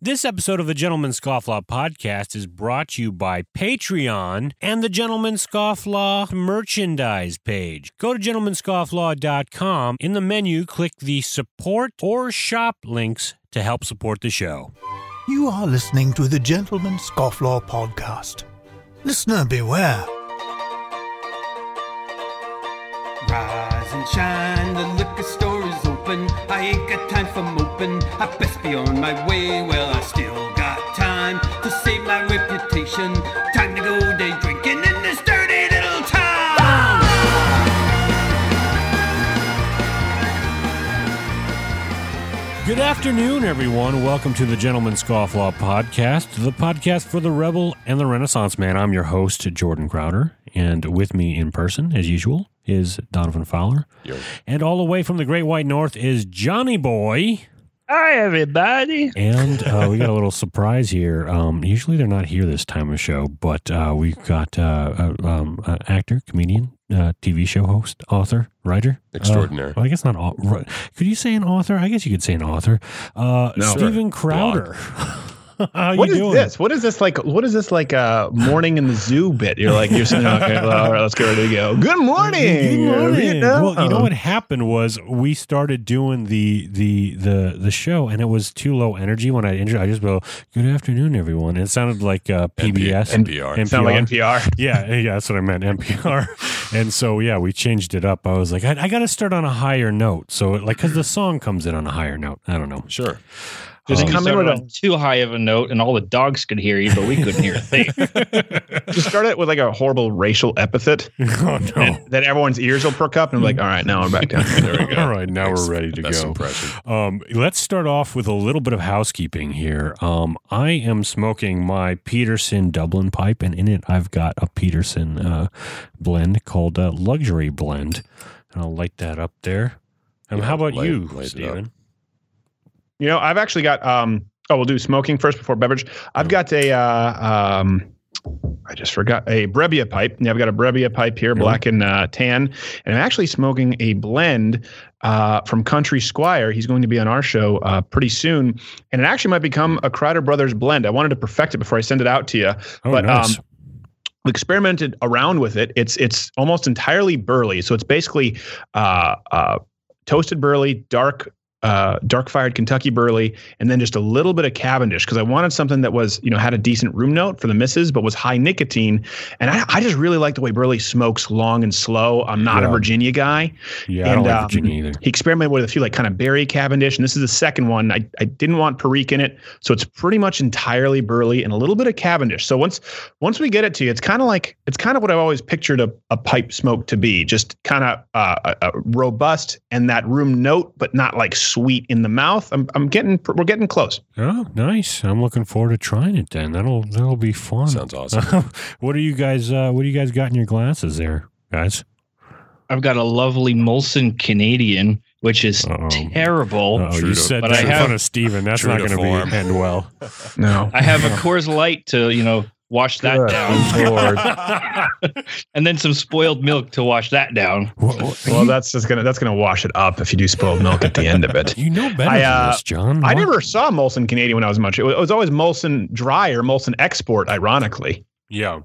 This episode of the Gentleman Scofflaw podcast is brought to you by Patreon and the Gentleman Scofflaw merchandise page. Go to gentlemanscofflaw.com. In the menu, click the support or shop links to help support the show. You are listening to the Gentleman Scofflaw podcast. Listener beware. Rise and shine, the liquor store is open. I ain't got time for moping. I best be on my way. Well, I still got time to save my reputation. Time to go day drinking in this dirty little town. Good afternoon, everyone. Welcome to the Gentleman Scofflaw podcast, the podcast for the rebel and the Renaissance man. I'm your host, Jordan Crowder, and with me in person, as usual, is Donovan Fowler. And all the way from the Great White North is Johnny Boy. Hi, everybody. And uh, we got a little surprise here. Um, usually they're not here this time of show, but uh, we've got uh, uh, um, uh, actor, comedian, uh, TV show host, author, writer. Extraordinary. Uh, well, I guess not. au- ri- Could you say an author? I guess you could say an author. Uh, No. Steven Crowder. How What you is doing? this? What is this like? What is this like a morning in the zoo bit? You're like, you're saying, okay, well, all right, let's get ready to go. Good morning. Good morning. Vietnam. Well, you know what happened was we started doing the the the the show, and it was too low energy when I intro. I just go, "Good afternoon, everyone." It sounded like uh, PBS, NPR. Sound like NPR. yeah, yeah, that's what I meant, NPR. and so, yeah, we changed it up. I was like, I, I got to start on a higher note. So, like, because the song comes in on a higher note. I don't know. Sure. Just You come in started with on too high of a note, and all the dogs could hear you, but we couldn't hear a thing. just start it with like a horrible racial epithet oh, no. and that everyone's ears will perk up and be like, all right, now we're back down. There we go. All right, now Thanks. we're ready to Best go. impression. Um, let's start off with a little bit of housekeeping here. Um, I am smoking my Peterson Dublin pipe, and in it I've got a Peterson uh, blend called uh, Luxury Blend. And I'll light that up there. Um, Yeah, how about light- you, light. Steven? You know, I've actually got. um Oh, we'll do smoking first before beverage. I've got a. Uh, um, I just forgot a Brebbia pipe. Yeah, I've got a Brebbia pipe here, black and uh, tan, and I'm actually smoking a blend uh, from Country Squire. He's going to be on our show uh, pretty soon, and it actually might become a Crowder Brothers blend. I wanted to perfect it before I send it out to you, Oh, but nice. um, we experimented around with it. It's it's almost entirely burley, so it's basically uh, uh, toasted burley, dark. Uh, dark fired Kentucky burley, and then just a little bit of Cavendish because I wanted something that was, you know, had a decent room note for the misses, but was high nicotine. And I, I just really like the way burley smokes long and slow. I'm not a Virginia guy. yeah, I don't like um, Virginia either. He experimented with a few like kind of berry Cavendish, and this is the second one. I, I didn't want Perique in it, so it's pretty much entirely burley and a little bit of Cavendish. So once once we get it to you, it's kind of like it's kind of what I've always pictured a, a pipe smoke to be, just kind of uh, a, a robust and that room note, but not like sweet in the mouth. I'm I'm getting we're getting close. Oh, nice! I'm looking forward to trying it. Then that'll that'll be fun. Sounds awesome. what are you guys? Uh, what do you guys got in your glasses there, guys? I've got a lovely Molson Canadian, which is Uh-oh. terrible. Oh, you to- said but that I in have- front of Steven. That's True not to going to be end well. No. I have a Coors Light to, you know, wash that Good down, Lord. and then some spoiled milk to wash that down. well, that's just gonna that's gonna wash it up if you do spoiled milk at the end of it. you know better I, than uh, this, John. I never saw Molson Canadian when I was much. It was, it was always Molson Dry or Molson Export, ironically. Yeah.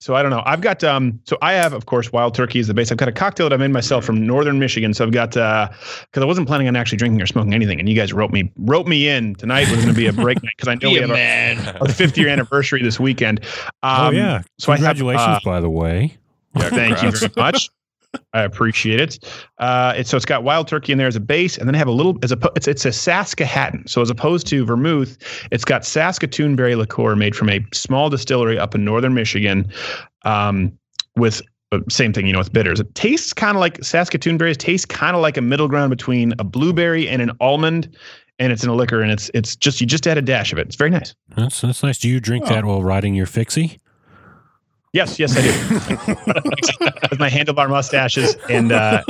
So I don't know. I've got um. So I have, of course, Wild Turkey is the base. I've got a cocktail that I made myself from Northern Michigan. So I've got uh, because I wasn't planning on actually drinking or smoking anything, and you guys wrote me wrote me in tonight was going to be a break night because I know Be we a have our, man. our 50 year anniversary this weekend. Um, oh yeah. So Congratulations, I have, uh, by the way. Yeah, Thank you very much. I appreciate it. Uh, it's so it's got wild turkey in there as a base, and then I have a little as a it's it's a Saskahattan. So as opposed to vermouth, it's got Saskatoon berry liqueur made from a small distillery up in northern Michigan, um, with uh, same thing, you know, with bitters. It tastes kind of like Saskatoon berries. Tastes kind of like a middle ground between a blueberry and an almond, and it's in a liquor, and it's it's just you just add a dash of it. It's very nice. That's that's nice. Do you drink that while riding your fixie? Yes, yes, I do. With my handlebar mustaches and uh,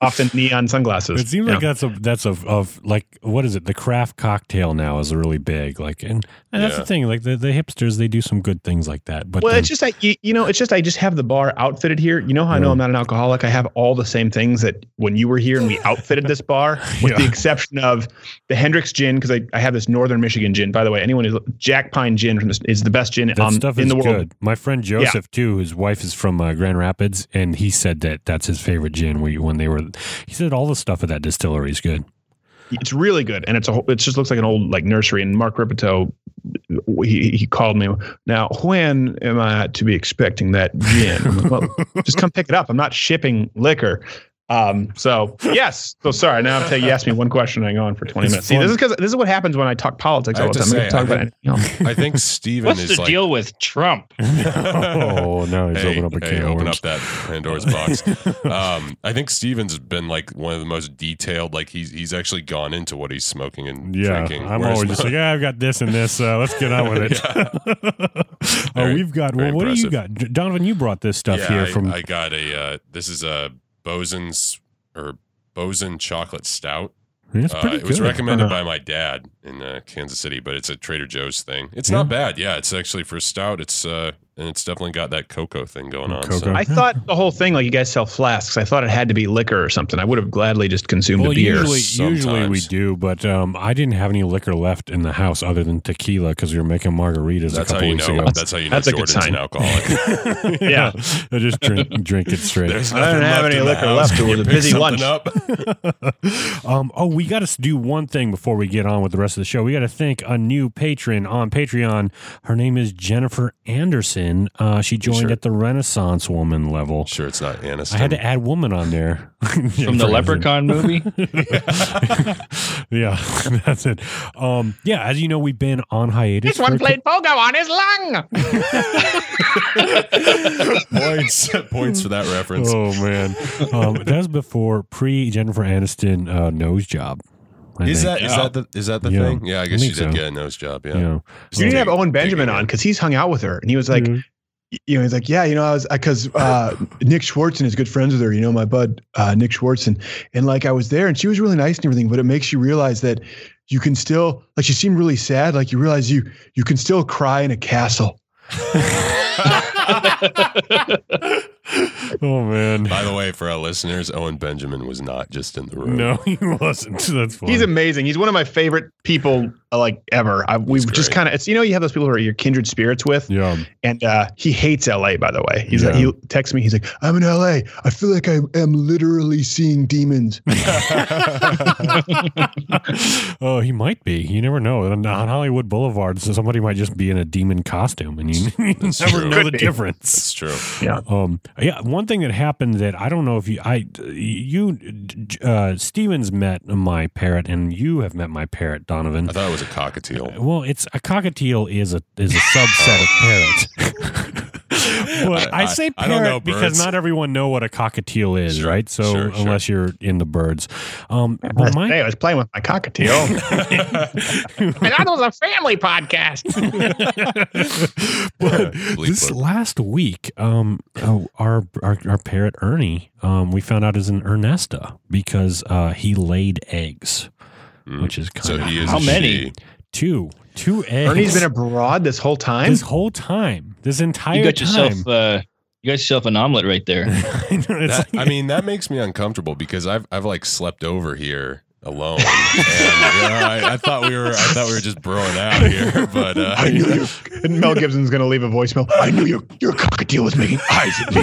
often neon sunglasses. It seems Yeah. like that's a that's a of like what is it? The craft cocktail now is really big. Like and, and that's Yeah. the thing. Like the, the hipsters, they do some good things like that. But well, then- it's just like you, you know, it's just I just have the bar outfitted here. You know how I know Yeah. I'm not an alcoholic? I have all the same things that when you were here and we outfitted this bar, with Yeah. the exception of the Hendrick's gin, because I, I have this Northern Michigan gin. By the way, anyone who's Jack Pine gin from this is the best gin that um, stuff in is the world. good. My friend Joseph too. His wife is from uh, Grand Rapids, and he said that that's his favorite gin. Where when they were, he said all the stuff at that distillery is good. It's really good, and it's a it just looks like an old like nursery. And Mark Ripito, he he called me. Now, when am I to be expecting that gin? Like, well, just come pick it up. I'm not shipping liquor. Um, so yes. So sorry. Now I'm telling you, asked me one question and I go on for 20 It's minutes. See, this is because this is what happens when I talk politics I all the time. to I'm gonna talk I about anything else. I think Steven What's is the like, deal with Trump? oh no, he's hey, opened up a hey, open up that Pandora's box. um, I think Steven's been like one of the most detailed. Like he's he's actually gone into what he's smoking and Yeah, drinking. I'm whereas always just like, yeah, I've got this and this. Uh, let's get on with it. oh, Very- we've got. Well, very what do you got, Donovan? You brought this stuff yeah, here I, from. I got a. Uh, this is a Bosun's or Bosun chocolate stout. Uh, it was recommended Uh-huh. by my dad in uh, Kansas City, but it's a Trader Joe's thing. It's Yeah. not bad. Yeah, it's actually for stout. It's uh, and it's definitely got that cocoa thing going on. Cocoa. So. I thought the whole thing, like you guys sell flasks. I thought it had to be liquor or something. I would have gladly just consumed Well, a beer. usually, usually we do, but um, I didn't have any liquor left in the house other than tequila because we were making margaritas That's a couple weeks know. ago. That's how you know That's a good Jordan's sign. an alcoholic. Yeah. I just drink drink it straight. There's I don't have any liquor house. left. It you was a busy something lunch. up? um, oh, we got to do one thing before we get on with the rest of the show. We got to thank a new patron on Patreon. Her name is Jennifer Anderson. Uh, she joined sure? at the Renaissance Woman level. Sure, it's not Aniston. I had to add woman on there From the Leprechaun movie? yeah, that's it. Um, yeah, as you know, we've been on hiatus. This one played pogo on his lung. points points for that reference. Oh man, um, that was before pre Jennifer Aniston uh, nose job. I Is think. that is Yeah. that the is that the Yeah. thing? Yeah, I guess I she did so. get a nose job. Yeah. You know, You need to have Owen Benjamin on because he's hung out with her, and he was like, Mhm. you know, he's like, yeah, you know, I was because uh, Nick Swardson is good friends with her. You know, my bud uh, Nick Swardson, and like I was there, and she was really nice and everything, but it makes you realize that you can still like she seemed really sad. Like you realize you you can still cry in a castle. oh man, By the way, for our listeners, Owen Benjamin was not just in the room. no, he wasn't. That's fine. He's amazing. He's one of my favorite people uh, like ever. I, we've That's just kind of it's you know you have those people who are your kindred spirits with. yeah. And uh, he hates LA, by the way. He's like, he texts me. He's like, "I'm in LA. I feel like I am literally seeing demons." oh, he might be. You never know. On on Hollywood Boulevard, so somebody might just be in a demon costume, and you, you never true. know the be. difference. That's true. yeah. Um, yeah, one thing that happened that I don't know if you, I, you, uh, Stevens met my parrot, and you have met my parrot, Donovan. I thought it was a cockatiel. Well, it's a cockatiel is a is a subset of parrot. but I, I- say I don't parrot know because not everyone know what a cockatiel is, Sure, right? So sure, sure. unless you're in the birds, um, but my Hey, I was playing with my cockatiel. and that was a family podcast. but this blurb. last week, um, oh, our, our our parrot Ernie, um, we found out is an Ernesta because uh, he laid eggs, Mm. which is So kind of he is How many? she. two two eggs. Ernie's been abroad this whole time. this whole time, this entire You got time. yourself uh you got yourself an omelet right there. I know, That- like- I mean, that makes me uncomfortable because I've I've like slept over here alone, and you know, I, I thought we were I thought we were just broing out here, but uh, I knew you. And Mel Gibson's going to leave a voicemail. I knew your your cockatiel was making eyes at me.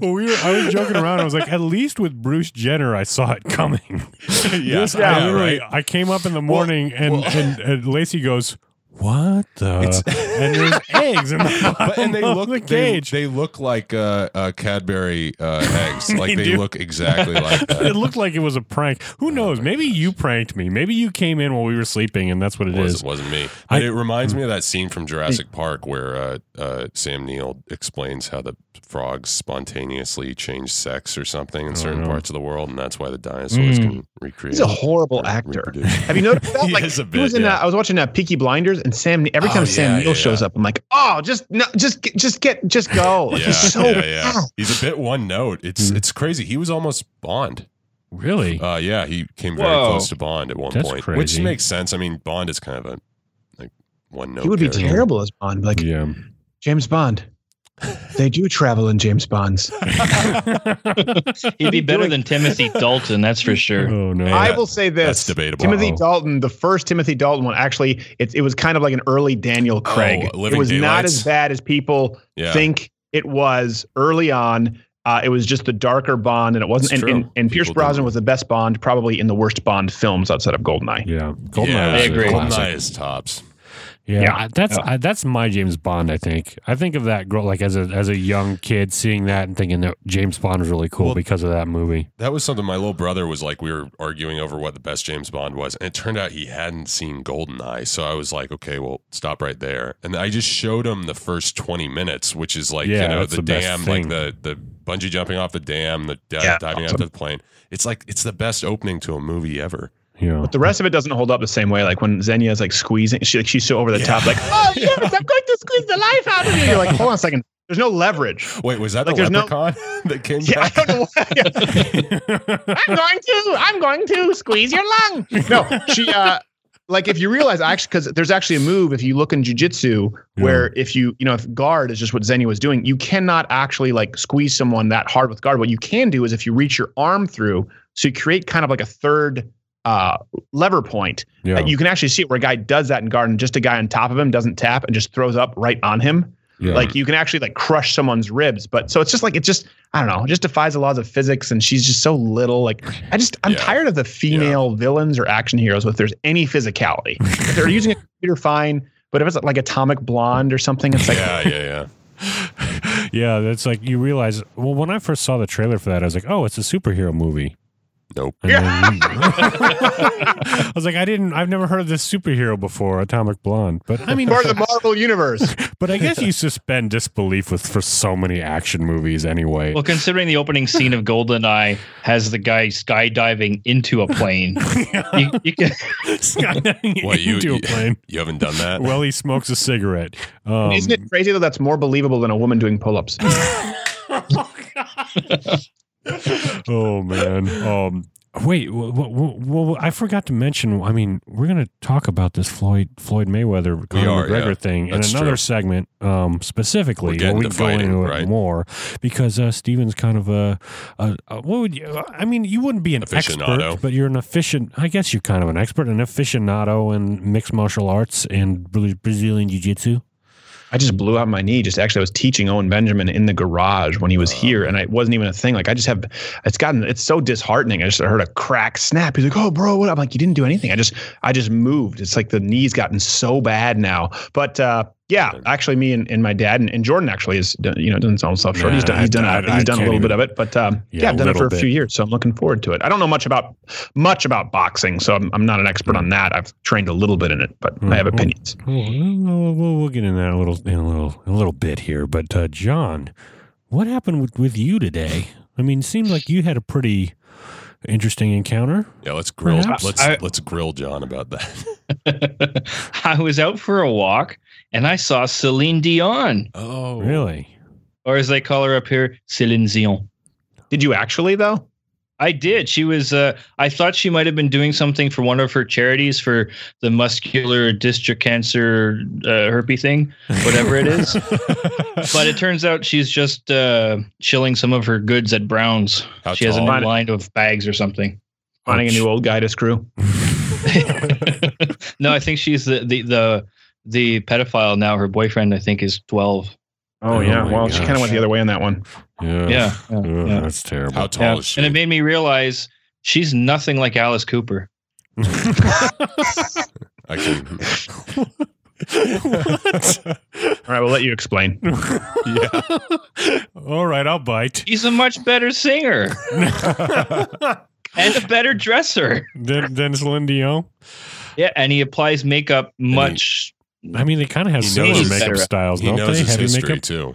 well, we were, I was joking around. I was like, at least with Bruce Jenner, I saw it coming. yeah, This, I yeah, literally, right. I came up in the morning and, well- and, and Lacey goes, "What the?" and there's eggs in the bottom But, and they of look the they, cage. they look like uh, uh, Cadbury uh, eggs. Like They they, do. look exactly like that. it looked like it was a prank. Who knows? Maybe you pranked me. Maybe you came in while we were sleeping, and that's what it It was, is. wasn't me. I- it reminds me of that scene from Jurassic Park where uh, uh, Sam Neill explains how the frogs spontaneously change sex or something in certain no. parts of the world, and that's why the dinosaurs Mm. can recreate. He's a horrible or actor. reproduce. Have you noticed that? He like, is a he was bit, in. yeah. Uh, I was watching uh, Peaky Blinders, and Sam every Oh, time Sam yeah, Neill yeah, shows yeah. up, I'm like, oh, just no, just get- just get just go. Like, Yeah, he's so yeah, yeah. He's a bit one note. It's Hmm. it's crazy. He was almost Bond. Really? Uh, yeah, he came very Whoa. close to Bond at one That's point, which makes sense. I mean, Bond is kind of a like one note. He would be terrible as Bond. Like yeah. James Bond. They do travel in James Bonds. He'd be better than Timothy Dalton, that's for sure. oh no. I will say this. That's debatable. Timothy Uh-oh. Dalton, the first Timothy Dalton one, actually, it, it was kind of like an early Daniel Craig. it Oh, Living was not as bad as people Yeah. think it was early on. Uh, it was just the darker Bond, and it wasn't. And, and, and Pierce People Brosnan was the best Bond, probably in the worst Bond films outside of Goldeneye. yeah. Goldeneye yeah, was I a agree. Goldeneye is tops. Yeah, Yeah. I- that's Yeah. I, that's my James Bond. I think I think of that girl like as a as a young kid seeing that and thinking that James Bond was really cool Well- because of that movie. That was something my little brother was like. We were arguing over what the best James Bond was, and it turned out he hadn't seen Goldeneye. So I was like, okay, well, stop right there. And I just showed him the first twenty minutes, which is like Yeah, you know the, the dam, like the the bungee jumping off the dam, the di- Yeah, diving awesome. out of the plane. It's like it's the best opening to a movie ever. Yeah, But the rest of it doesn't hold up the same way. Like when Xenia is like squeezing, she like she's so over the top, like, oh yes, I'm going to squeeze the life out of you. You're like, hold on a second. There's no leverage. Wait, was that Like, the there's no- leprechaun that came Yeah, I don't know why. I'm going to, I'm going to squeeze your lung. No, she, uh, like if you realize actually, because there's actually a move if you look in jujitsu where if you, you know, if guard is just what Xenia was doing, you cannot actually like squeeze someone that hard with guard. What you can do is if you reach your arm through, so you create kind of like a third uh, lever point. yeah, Uh, you can actually see it where a guy does that in Garden. just a guy on top of him doesn't tap and just throws up right on him. yeah. Like you can actually like crush someone's ribs. But so it's just like it just I don't know, it just defies the laws of physics and she's just so little. Like I just I'm Yeah. tired of the female villains or action heroes with there's any physicality. if they're using a computer, fine. But if it's like Atomic Blonde or something, it's like yeah, yeah, yeah. yeah. That's like you realize. Well, when I first saw the trailer for that, I was like, oh, it's a superhero movie. Nope. And then- I was like, I didn't. I've never heard of this superhero before, Atomic Blonde. But I mean, part of the Marvel universe. but I guess you suspend disbelief with for so many action movies anyway. Well, considering the opening scene of Goldeneye has the guy skydiving into a plane, you, you can, Skydiving What, you- into you- a plane. You haven't done that? Well, he smokes a cigarette. Um, Isn't it crazy though? That's more believable than a woman doing pull-ups. oh man. Um, wait. Well, well, well, I forgot to mention. I mean, we're gonna talk about this Floyd Floyd Mayweather Conor are, McGregor yeah. thing in another true. segment, um, specifically. We're we go into it right? more because uh, Steven's kind of a, a, a what would you? I mean, you wouldn't be an Aficionado. expert, but you're an efficient. I guess you're kind of an expert, an aficionado in mixed martial arts and Brazilian jiu jitsu. I just blew out my knee. Just actually, I was teaching Owen Benjamin in the garage when he was here, and it wasn't even a thing. Like I just have, it's gotten, it's so disheartening. I just heard a crack snap. He's like, "Oh, bro, what?" I'm like, "You didn't do anything. I just, I just moved." It's like the knee's gotten so bad now. But uh, yeah, actually, me and, and my dad and, and Jordan actually is, done, you know, doing his own stuff. Short. he's done, he's done, I- a, I he's done a can't little bit of it. But um, Yeah, yeah, a I've done it for a little few years, so I'm looking forward to it. I don't know much about much about boxing, so I'm, I'm not an expert on that. I've trained a little bit in it, but I have Mhm. opinions. We'll, we'll, we'll get in that a little in a little a little bit here. But uh, John, what happened with, with you today? I mean, it seemed like you had a pretty interesting encounter. Yeah, let's grill. Perhaps. Let's I- let's grill John about that. I was out for a walk and I saw Celine Dion, Oh, Really? or as they call her up here, Celine Dion. Did you actually though? I did. She was. Uh, I thought she might have been doing something for one of her charities for the muscular dystrophy cancer uh, herpes thing, whatever it is. but it turns out she's just uh, chilling some of her goods at Browns. How she has a new line of bags or something. Finding a new old guy to screw. no, I think she's the the the the pedophile now. Her boyfriend, I think, is twelve. Oh, Oh yeah. my Well, she kind of went the other way on that one. Yeah. Yeah, yeah, Ugh, yeah. That's terrible. How tall Yeah. is she? And it made me realize she's nothing like Alice Cooper. I can. what? All right, we'll let you explain. yeah. All right, I'll bite. He's a much better singer and a better dresser. than Dennis Dion. Yeah, and he applies makeup much. I mean, they kind of have He similar knows- makeup Better. styles, He don't knows they? his Heavy history makeup. too.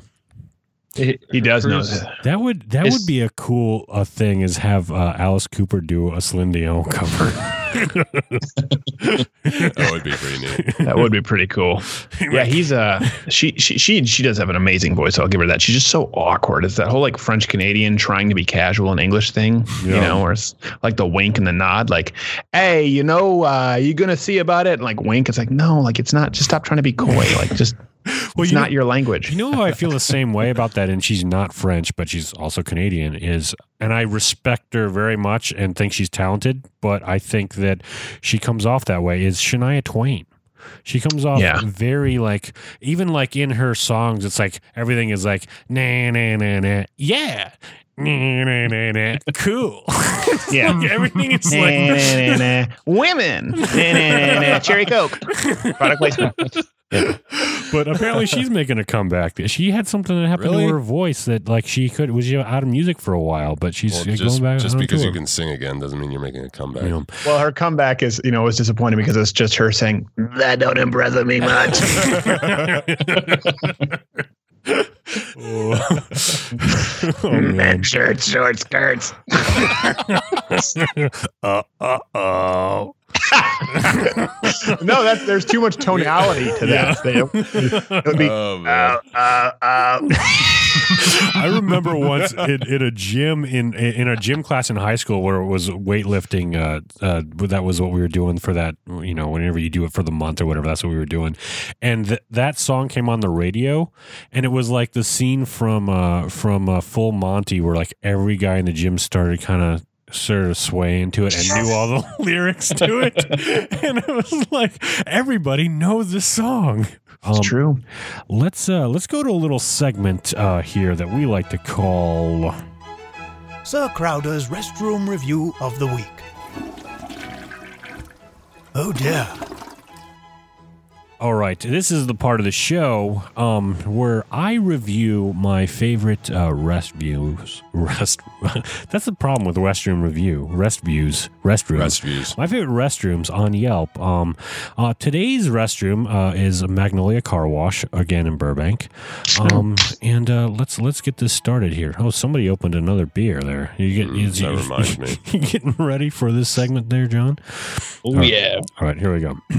He does know Hers- that. That would that Is- would be a cool uh, thing is have uh, Alice Cooper do a Celine Dion cover. that would be pretty neat. That would be pretty cool. Yeah, he's uh she she she she does have an amazing voice. I'll give her that. She's just so awkward. It's that whole like French Canadian trying to be casual in English thing, you know, or it's like the wink and the nod, like, hey, you know, uh, you gonna see about it? And like wink. It's like, no, like it's not. Just stop trying to be coy. Like just Well, it's you not know- your language. You know how I feel the same way about that, and she's not French, but she's also Canadian. Is and I respect her very much and think she's talented, but I think that she comes off that way. Is Shania Twain? She comes off Yeah. very like even like in her songs, it's like everything is like na na na na yeah. Nah, nah, nah, nah. Cool. Yeah. Everything is Nah, like nah, nah, nah. Women, Nah, nah, nah, nah. cherry coke, product placement. but apparently she's making a comeback. She had something that happened Really? to her voice that like she could was out of music for a while, but she's Well, going back. just on because tour. you can sing again doesn't mean you're making a comeback. You know. Well, her comeback is, you know, was disappointing because it's just her saying, "That don't impress me much." oh, man. shirts, short skirts. uh, uh, oh. no, that's there's too much tonality to that. They don't- it would be, Oh, uh, uh, uh. I remember once in, in a gym in in a gym class in high school where it was weightlifting. Uh, uh, that was what we were doing for that. You know, whenever you do it for the month or whatever, that's what we were doing. And th- that song came on the radio, and it was like the scene from uh, from uh, Full Monty, where like every guy in the gym started kind of sort of sway into it and knew all the lyrics to it, and it was like everybody knows this song. It's Um, true. Let's uh let's go to a little segment uh here that we like to call Sir Crowder's restroom review of the week. Oh dear. All right, this is the part of the show um where I review my favorite uh rest views. Rest That's the problem with restroom review. Rest views, restrooms. Rest views. My favorite restrooms on Yelp. Um, uh, today's restroom uh, is Magnolia Car Wash again in Burbank. Um, and uh, let's let's get this started here. Oh, somebody opened another beer there. You get Mm, that reminds me. You getting ready for this segment there, John? Oh yeah. All right, here we go.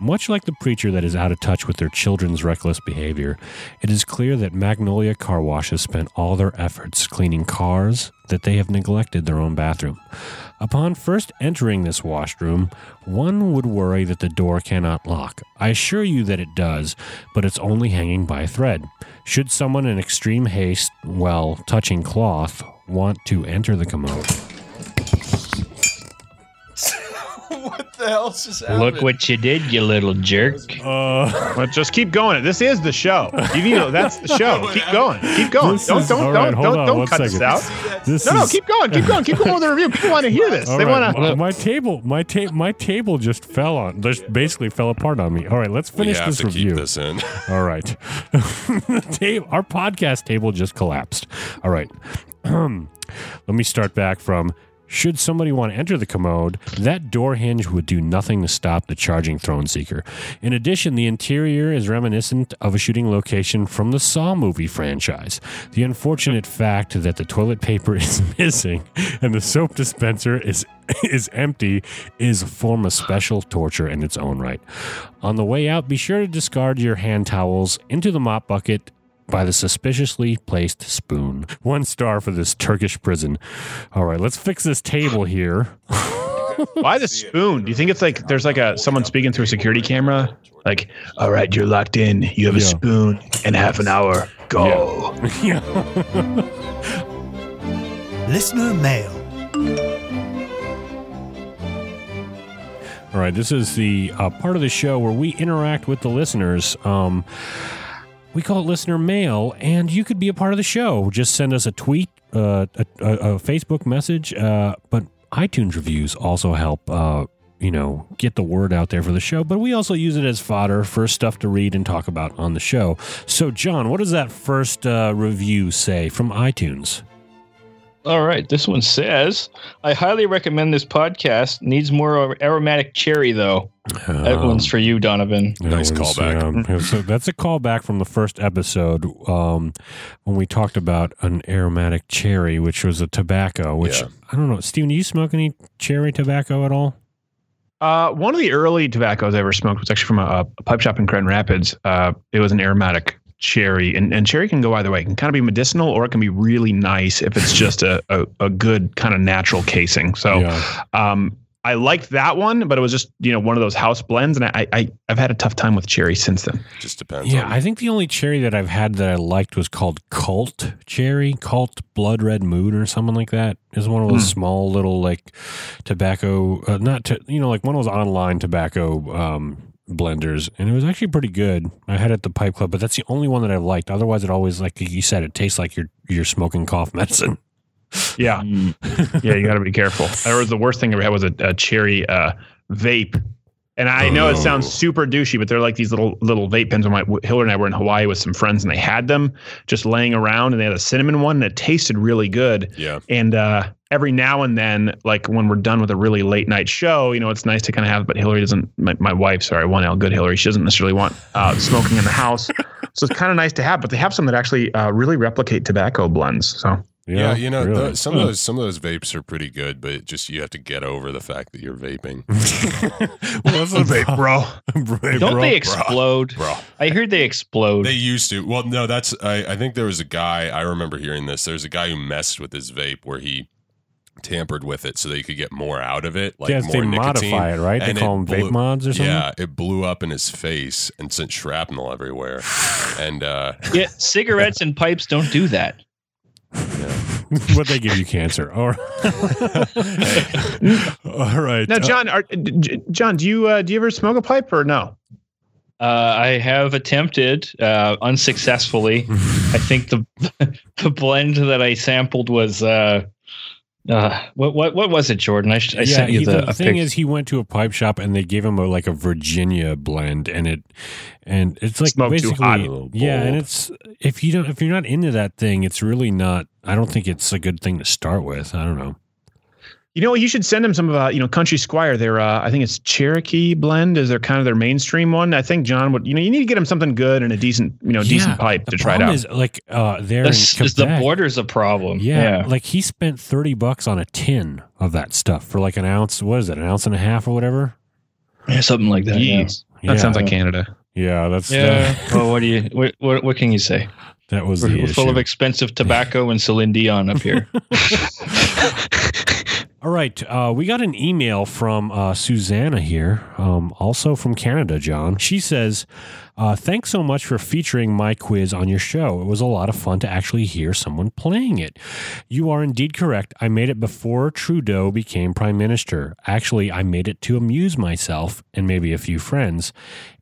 Much like the preacher that is out of touch with their children's reckless behavior, it is clear that Magnolia Car Wash has spent all their efforts cleaning cars that they have neglected their own bathroom. Upon first entering this washroom, one would worry that the door cannot lock. I assure you that it does, but it's only hanging by a thread. Should someone in extreme haste, while touching cloth, want to enter the commode, the hell's just Look what you did, you little jerk. uh, But just keep going. This is the show. You know, that's the show. Keep going. Keep going. This Don't is- don't all don't don't on don't one cut this out. this No, no, keep going. Keep going. Keep going with the review. People want to hear this. All they right, want to. my, my table, my tape, my table just fell on, just basically fell apart on me. All right, let's We finish have this to review. keep this in. All right, the tape, our podcast table just collapsed. All right, let me start back from. Should somebody want to enter the commode, that door hinge would do nothing to stop the charging throne seeker. In addition, the interior is reminiscent of a shooting location from the Saw movie franchise. The unfortunate fact that the toilet paper is missing and the soap dispenser is is empty is a form of special torture in its own right. On the way out, be sure to discard your hand towels into the mop bucket by the suspiciously placed spoon. One star for this Turkish prison. All right, let's fix this table here. Why the spoon? Do you think it's like there's like a someone speaking through a security camera? Like, all right, you're locked in. You have a Yeah. spoon and half an hour. Go. yeah. Listener mail. All right, this is the uh, part of the show where we interact with the listeners. Um, we call it listener mail, and you could be a part of the show. Just send us a tweet, uh, a, a, a Facebook message, uh, but iTunes reviews also help. Uh, you know, get the word out there for the show, but we also use it as fodder for stuff to read and talk about on the show. So, John, what does that first uh, review say from iTunes? All right, this one says, "I highly recommend this podcast. Needs more aromatic cherry, though." that Um, one's for you, Donovan. Nice was, callback. um, so that's a callback from the first episode um, when we talked about an aromatic cherry, which was a tobacco. Which Yeah. I don't know, Steven. Do you smoke any cherry tobacco at all? Uh, one of the early tobaccos I ever smoked was actually from a, a pipe shop in Grand Rapids. Uh, it was an aromatic cherry, and, and cherry can go either way. It can kind of be medicinal, or it can be really nice if it's just a, a, a good kind of natural casing. So, Yeah. um, I liked that one, but it was just you know one of those house blends, and I, I I've had a tough time with cherry since then. Just depends. Yeah, on, I think the only cherry that I've had that I liked was called Cult Cherry, Cult Blood Red Moon, or something like that. Is one of those small little like tobacco, uh, not to, you know, like one of those online tobacco um, blenders, and it was actually pretty good. I had it at the Pipe Club, but that's the only one that I've liked. Otherwise, it always like you said, it tastes like you're you're smoking cough medicine. Yeah, yeah, you got to be careful. That was the worst thing I ever had was a, a cherry uh, vape. And I know it sounds Oh. super douchey, but they're like these little little vape pens. When my Hillary and I were in Hawaii with some friends, and they had them just laying around, and they had a cinnamon one, and it tasted really good. yeah. And uh, every now and then, like when we're done with a really late night show, you know, it's nice to kind of have. But Hillary doesn't. My, my wife, sorry, one L, good Hillary. She doesn't necessarily want uh, smoking in the house, so it's kind of nice to have. But they have some that actually uh, really replicate tobacco blends. So Yeah, you know, really. tho- some of those some of those vapes are pretty good, but just you have to get over the fact that you're vaping, well, that's the vape, bro. Hey, Don't bro. they explode? bro. I heard they explode. They used to. Well, no, that's. I, I think there was a guy. I remember hearing this. There's a guy who messed with his vape where he tampered with it so that you could get more out of it, like yeah, more they nicotine. modify it, right? They And call it them vape mods or something. Yeah, it blew up in his face and sent shrapnel everywhere. and uh, yeah, cigarettes and pipes don't do that. but they give you cancer. All right. All right. Now, Uh, John, are, John, do you uh, do you ever smoke a pipe or no? Uh, I have attempted uh, unsuccessfully. I think the the blend that I sampled was uh, uh, what what what was it, Jordan? I, sh- I yeah, sent you he- the, the thing pic- is, he went to a pipe shop and they gave him a, like a Virginia blend, and it and it's like Smoked too basically hot. Yeah, and it's if you don't if you're not into that thing, it's really not. I don't think it's a good thing to start with. I don't know. You know, you should send him some of uh, you know Country Squire. Their uh, I think it's Cherokee blend is their kind of their mainstream one. I think John would you know you need to get him something good and a decent you know Yeah, decent pipe to try it out. is like uh, there This in is the border's a problem. Yeah, Yeah. like he spent thirty bucks on a tin of that stuff for like an ounce. What is it? An ounce and a half or whatever. Yeah, something like that. Yeah. Yeah, that sounds like Canada. yeah. That's Yeah. well, what do you what, what what can you say? that was We're, the we're full of expensive tobacco and Celine Dion up here. All right, uh, we got an email from uh, Susanna here, um, also from Canada, John. She says, uh, Thanks so much for featuring my quiz on your show. It was a lot of fun to actually hear someone playing it. You are indeed correct. I made it before Trudeau became prime minister. Actually, I made it to amuse myself and maybe a few friends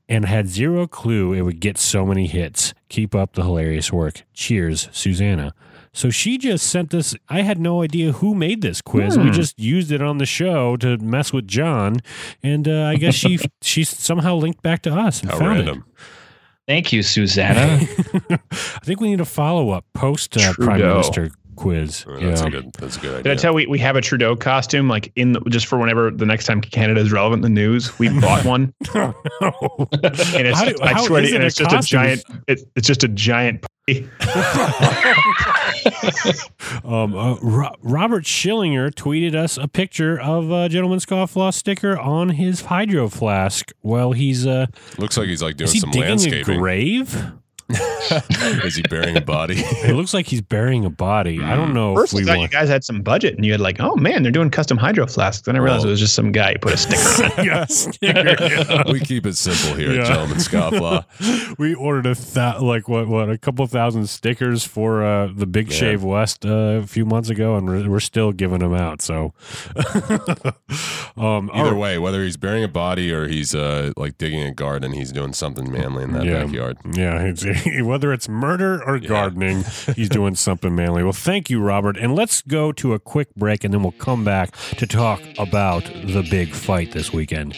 and had zero clue it would get so many hits. Keep up the hilarious work. Cheers, Susanna. So she just sent this. I had no idea who made this quiz. We just used it on the show to mess with John, and uh, I guess she she somehow linked back to us and how found random. Thank you, Susanna. I think we need a follow up post uh, prime minister quiz. Oh, That's Yeah. a good. That's a good Did I idea. tell we we have a Trudeau costume like in the, just for whenever the next time Canada is relevant in the news? We bought one, No. and it's How do- I how swear to is you, it and a it's just a giant. It's it's just a giant. Um, uh, Ro- Robert Schillinger tweeted us a picture of a gentleman's gentleman scofflaw sticker on his hydro flask while he's uh, Looks like he's like doing is he some digging a landscaping. grave? Is he burying a body? It looks like he's burying a body. I don't know First, if I we thought you guys had some budget, and you had like, oh man, they're doing custom hydro flasks. Then I realized Well- it was just some guy who put a sticker on it. Yeah, sticker, yeah. we keep it simple here, Yeah. at Gentlemen Scofflaw. we ordered a th- like what what a couple thousand stickers for uh, the Big Yeah. Shave West uh, a few months ago, and we're, we're still giving them out. So, um, Either all- way, whether he's burying a body or he's uh, like digging a garden, he's doing something manly in that Yeah. backyard. Yeah, it's, whether it's murder or Yeah. gardening, he's doing something manly. Well, thank you, Robert. And let's go to a quick break and then we'll come back to talk about the big fight this weekend.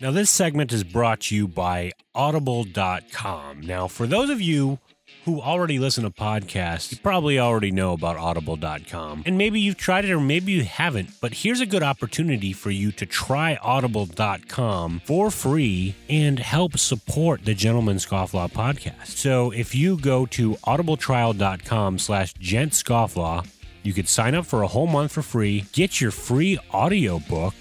Now, this segment is brought to you by Audible.com. Now, for those of you who already listen to podcasts, you probably already know about Audible.com. And maybe you've tried it or maybe you haven't, but here's a good opportunity for you to try Audible.com for free and help support the Gentleman Scofflaw podcast. So if you go to audibletrial.com slash gentscofflaw, You could sign up for a whole month for free, get your free audiobook,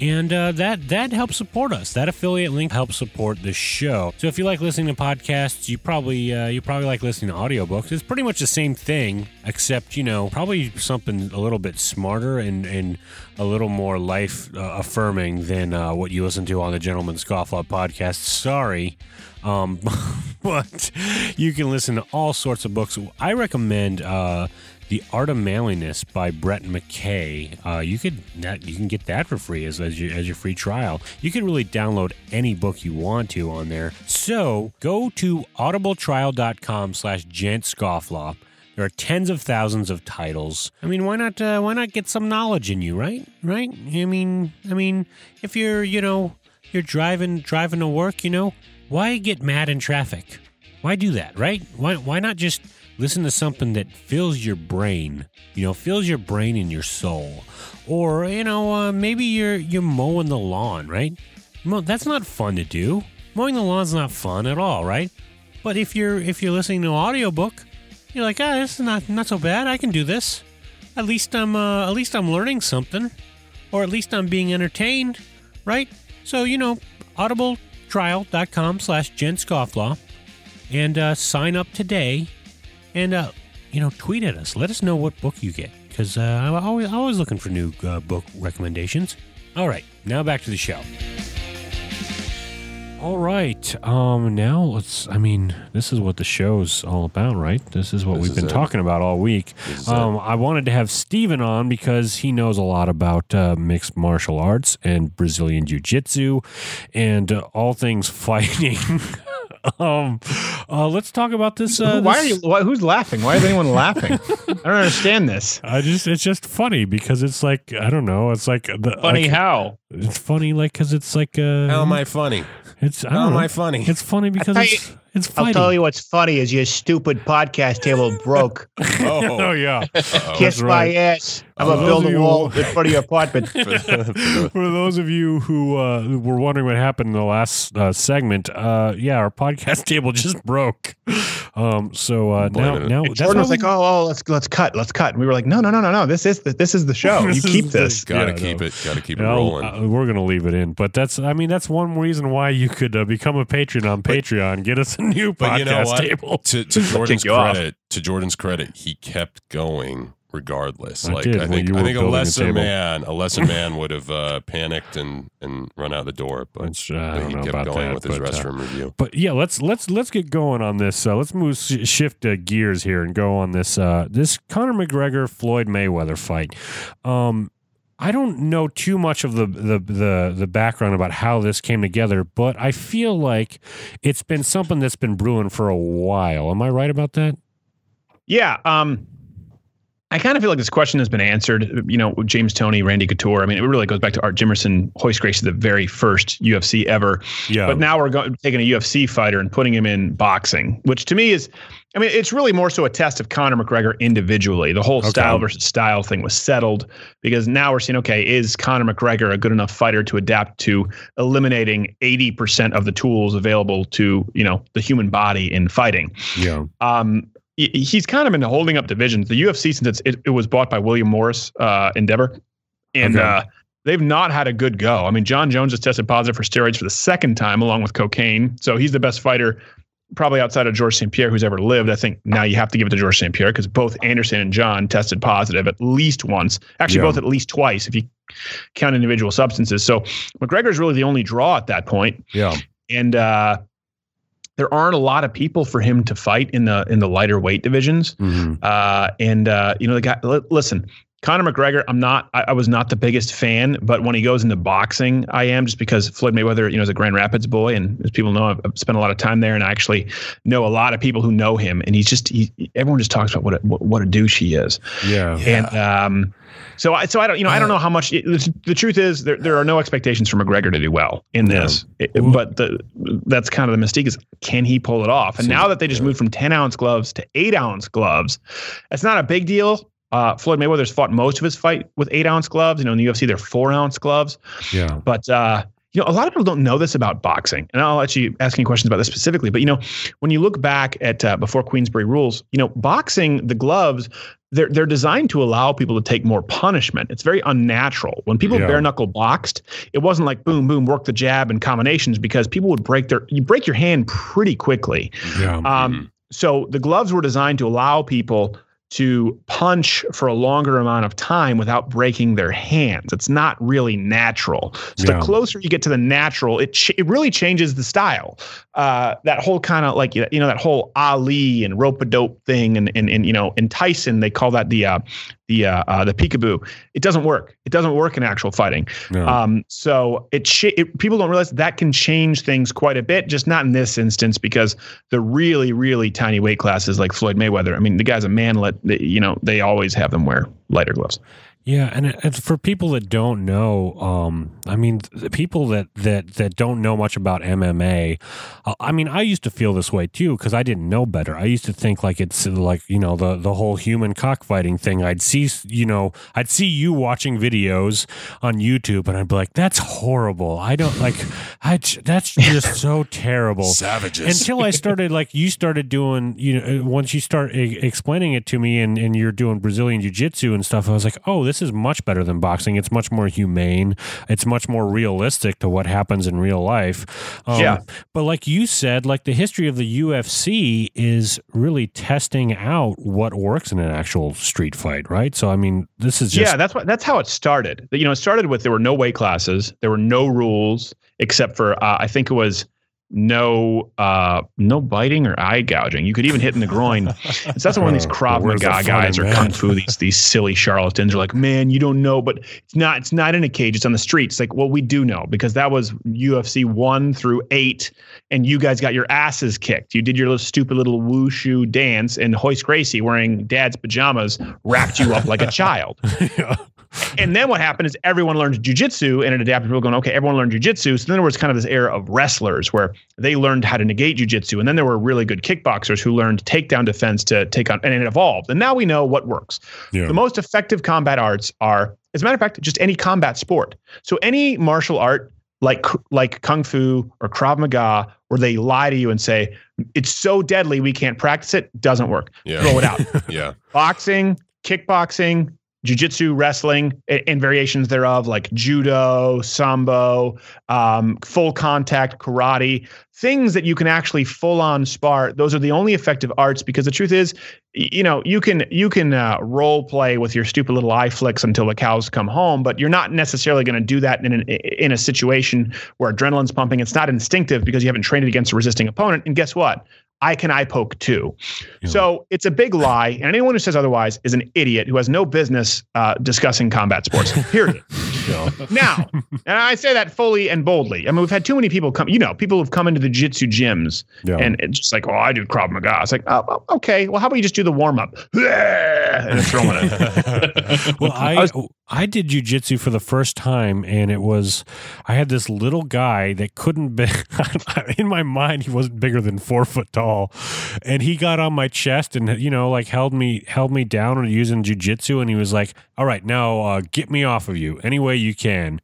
and uh, that that helps support us. That affiliate link helps support the show. So if you like listening to podcasts, you probably uh, you probably like listening to audiobooks. It's pretty much the same thing, except you know probably something a little bit smarter and and a little more life uh, affirming than uh, what you listen to on the Gentleman Scofflaw podcast. Sorry. Um, but you can listen to all sorts of books. I recommend uh, the Art of Manliness by Brett McKay. Uh, you could that you can get that for free as as your, as your free trial. You can really download any book you want to on there. So go to audibletrial.com slash gentscofflaw. There are tens of thousands of titles. I mean, why not? Uh, why not get some knowledge in you, right? Right? I mean, I mean, if you're, you know, you're driving driving to work, you know, why get mad in traffic? Why do that, right? Why why not just listen to something that fills your brain, you know, fills your brain and your soul, or you know, uh, maybe you're you're mowing the lawn, right? That's not fun to do. Mowing the lawn's not fun at all, right? But if you're if you're listening to an audiobook, you're like, ah, this is not not so bad. I can do this. At least I'm uh, at least I'm learning something, or at least I'm being entertained, right? So you know, audibletrial.com slash gentscofflaw and uh, sign up today and uh, you know tweet at us. Let us know what book you get because uh, i'm always, always looking for new uh, book recommendations. All right now back to the show. All right um now let's i mean this is what the show's all about right? This is what This we've is been it. talking about all week. Um i wanted to have steven on because he knows a lot about uh, mixed martial arts and brazilian jiu-jitsu and uh, all things fighting um uh, let's talk about this uh, why are you? Why, who's laughing? Why is anyone laughing? I don't understand this. I just it's just funny because it's like I don't know it's like the Funny like, how? it's funny like because it's like uh How am I funny? it's I How don't am know. I funny? it's funny because tell it's it's I'll tell you what's funny is your stupid podcast table broke. oh Oh, yeah uh-oh. Kiss right. my ass. I'm For gonna those build of a you- wall in front of your apartment. for those of you who uh, were wondering what happened in the last uh, segment uh yeah our podcast table just broke um so uh now Blaming it. now And Jordan why was like, "Oh, oh, let's let's cut, let's cut." And we were like, "No, no, no, no, no. This is the, this is the show. This you is keep the- this." Gotta Yeah, keep no. it. Gotta keep it No, rolling. uh, we're gonna leave it in, but that's I mean that's one reason why you could uh, become a patron on Patreon. Get us a new But podcast you know what? table. to, to Jordan's credit, to Jordan's credit, he kept going regardless. I like did I think I think a building a lesser man, a lesser man would have uh, panicked and and run out the door. But, Which, uh, I but he kept about going that, with his but, uh, restroom review. But yeah, let's let's let's get going on this. Uh, let's move shift uh, gears here and go on this uh, this Conor McGregor Floyd Mayweather fight. Um, I don't know too much of the, the the the background about how this came together, but I feel like it's been something that's been brewing for a while. Am I right about that? Yeah. Um, I kind of feel like this question has been answered. You know, James Toney, Randy Couture. I mean, it really goes back to Art Jimmerson, Royce Gracie, the very first UFC ever. Yeah. But now we're going, taking a UFC fighter and putting him in boxing, which to me is, I mean, it's really more so a test of Conor McGregor individually. The whole Okay. style versus style thing was settled because now we're seeing, okay, is Conor McGregor a good enough fighter to adapt to eliminating 80% of the tools available to, you know, the human body in fighting? yeah. um, he's kind of been holding up divisions. The UFC, since it's, it, it was bought by William Morris uh, Endeavor, and Okay. uh, they've not had a good go. I mean, Jon Jones has tested positive for steroids for the second time, along with cocaine. So he's the best fighter, probably outside of George St. Pierre, who's ever lived. I think now you have to give it to George St. Pierre because both Anderson and Jon tested positive at least once. Actually, Yeah. both at least twice if you count individual substances. So McGregor's really the only draw at that point Yeah. and uh, there aren't a lot of people for him to fight in the in the lighter weight divisions. hmm Uh, and uh, you know, the guy. Li- listen, Conor McGregor. I'm not. I, I was not the biggest fan, but when he goes into boxing, I am just because Floyd Mayweather, you know, is a Grand Rapids boy, and as people know, I've, I've spent a lot of time there, and I actually know a lot of people who know him, and he's just he. Everyone just talks about what a, what, what a douche he is. Yeah. And um, so I so I don't you know I don't know how much it, the, the truth is there there are no expectations for McGregor to do well in this, It- but the that's kind of the mystique is can he pull it off? And Seems- now that they just yeah. moved from ten ounce gloves to eight ounce gloves, it's not a big deal. Uh, Floyd Mayweather's fought most of his fight with eight ounce gloves. You know, in the UFC they're four ounce gloves. Yeah. But uh, you you know, a lot of people don't know this about boxing, and I'll let you ask any questions about this specifically. But you know, when you look back at uh, before Queensberry rules, you know, boxing the gloves they're they're designed to allow people to take more punishment. It's very unnatural. When people Yeah. bare knuckle boxed, it wasn't like boom boom work the jab and combinations because people would break their you break your hand pretty quickly. Yeah. Um, so the gloves were designed to allow people to punch for a longer amount of time without breaking their hands. It's not really natural. So Yeah. the closer you get to the natural, it ch- it really changes the style. Uh, that whole kind of like you know that whole Ali and rope a dope thing, and and and you know in Tyson they call that the uh, the uh, uh, the peekaboo. It doesn't work. It doesn't work in actual fighting. No. Um, so it, sh- it people don't realize that can change things quite a bit, just not in this instance because the really really tiny weight classes like Floyd Mayweather. I mean, the guy's a manlet. You know, they always have them wear lighter gloves. Yeah, and it- it's for people that don't know, um, I mean, people that that that don't know much about MMA. Uh, I mean, I used to feel this way too because I didn't know better. I used to think like it's like you know the the whole human cockfighting thing. I'd see you know I'd see you watching videos on YouTube, and I'd be like, "That's horrible. I don't like. I that's just so terrible." Savages. until I started like you started doing you know uh, once you start e- explaining it to me and, and you're doing Brazilian jiu jitsu and stuff I was like oh this is much better than boxing. It's much more humane. It's much more realistic to what happens in real life. Um, Yeah. but like you said like the history of the UFC is really testing out what works in an actual street fight right? So I mean this is just yeah, that's what that's how it started. You know, it started with there were no weight classes, there were no rules except for uh, I think it was no uh no biting or eye gouging. You could even hit in the groin. So that's when these Oh, Krav where's Maga guys or kung fu these these silly charlatans are like, man, you don't know, but it's not it's not in a cage. It's on the streets. Like, well, we do know because that was UFC one through eight, and you guys got your asses kicked. You did your little stupid little wushu dance, and Royce Gracie wearing dad's pajamas wrapped you up like a child. And then what happened is everyone learned jujitsu and it adapted. People going, okay, everyone learned jujitsu. So then there was kind of this era of wrestlers where they learned how to negate jujitsu. And then there were really good kickboxers who learned takedown defense to take on, and it evolved. And now we know what works. Yeah. The most effective combat arts are, as a matter of fact, just any combat sport. So any martial art like like kung fu or krav maga where they lie to you and say it's so deadly we can't practice it doesn't work Yeah. throw it out yeah. boxing, kickboxing, jiu-jitsu, wrestling, and variations thereof, like judo, sambo, um, full contact karate, things that you can actually full on spar. Those are the only effective arts because the truth is, you know, you can you can uh, role play with your stupid little eye flicks until the cows come home, but you're not necessarily going to do that in an, in a situation where adrenaline's pumping. It's not instinctive because you haven't trained it against a resisting opponent. And guess what? I can eye poke too. Yeah. So it's a big lie, and anyone who says otherwise is an idiot who has no business uh, discussing combat sports. Period. now, and I say that fully and boldly. I mean, we've had too many people come. You know, people have come into the jiu-jitsu gyms, Yeah. and it's just like, oh, I do Krav Maga. It's like, oh, oh, okay. Well, how about you just do the warm up and throw it. well, I I, did jujitsu for the first time, and it was I had this little guy that couldn't be in my mind. He wasn't bigger than four foot tall, and he got on my chest and you know like held me held me down and using jujitsu, and he was like, "All right, now uh, get me off of you any way you can."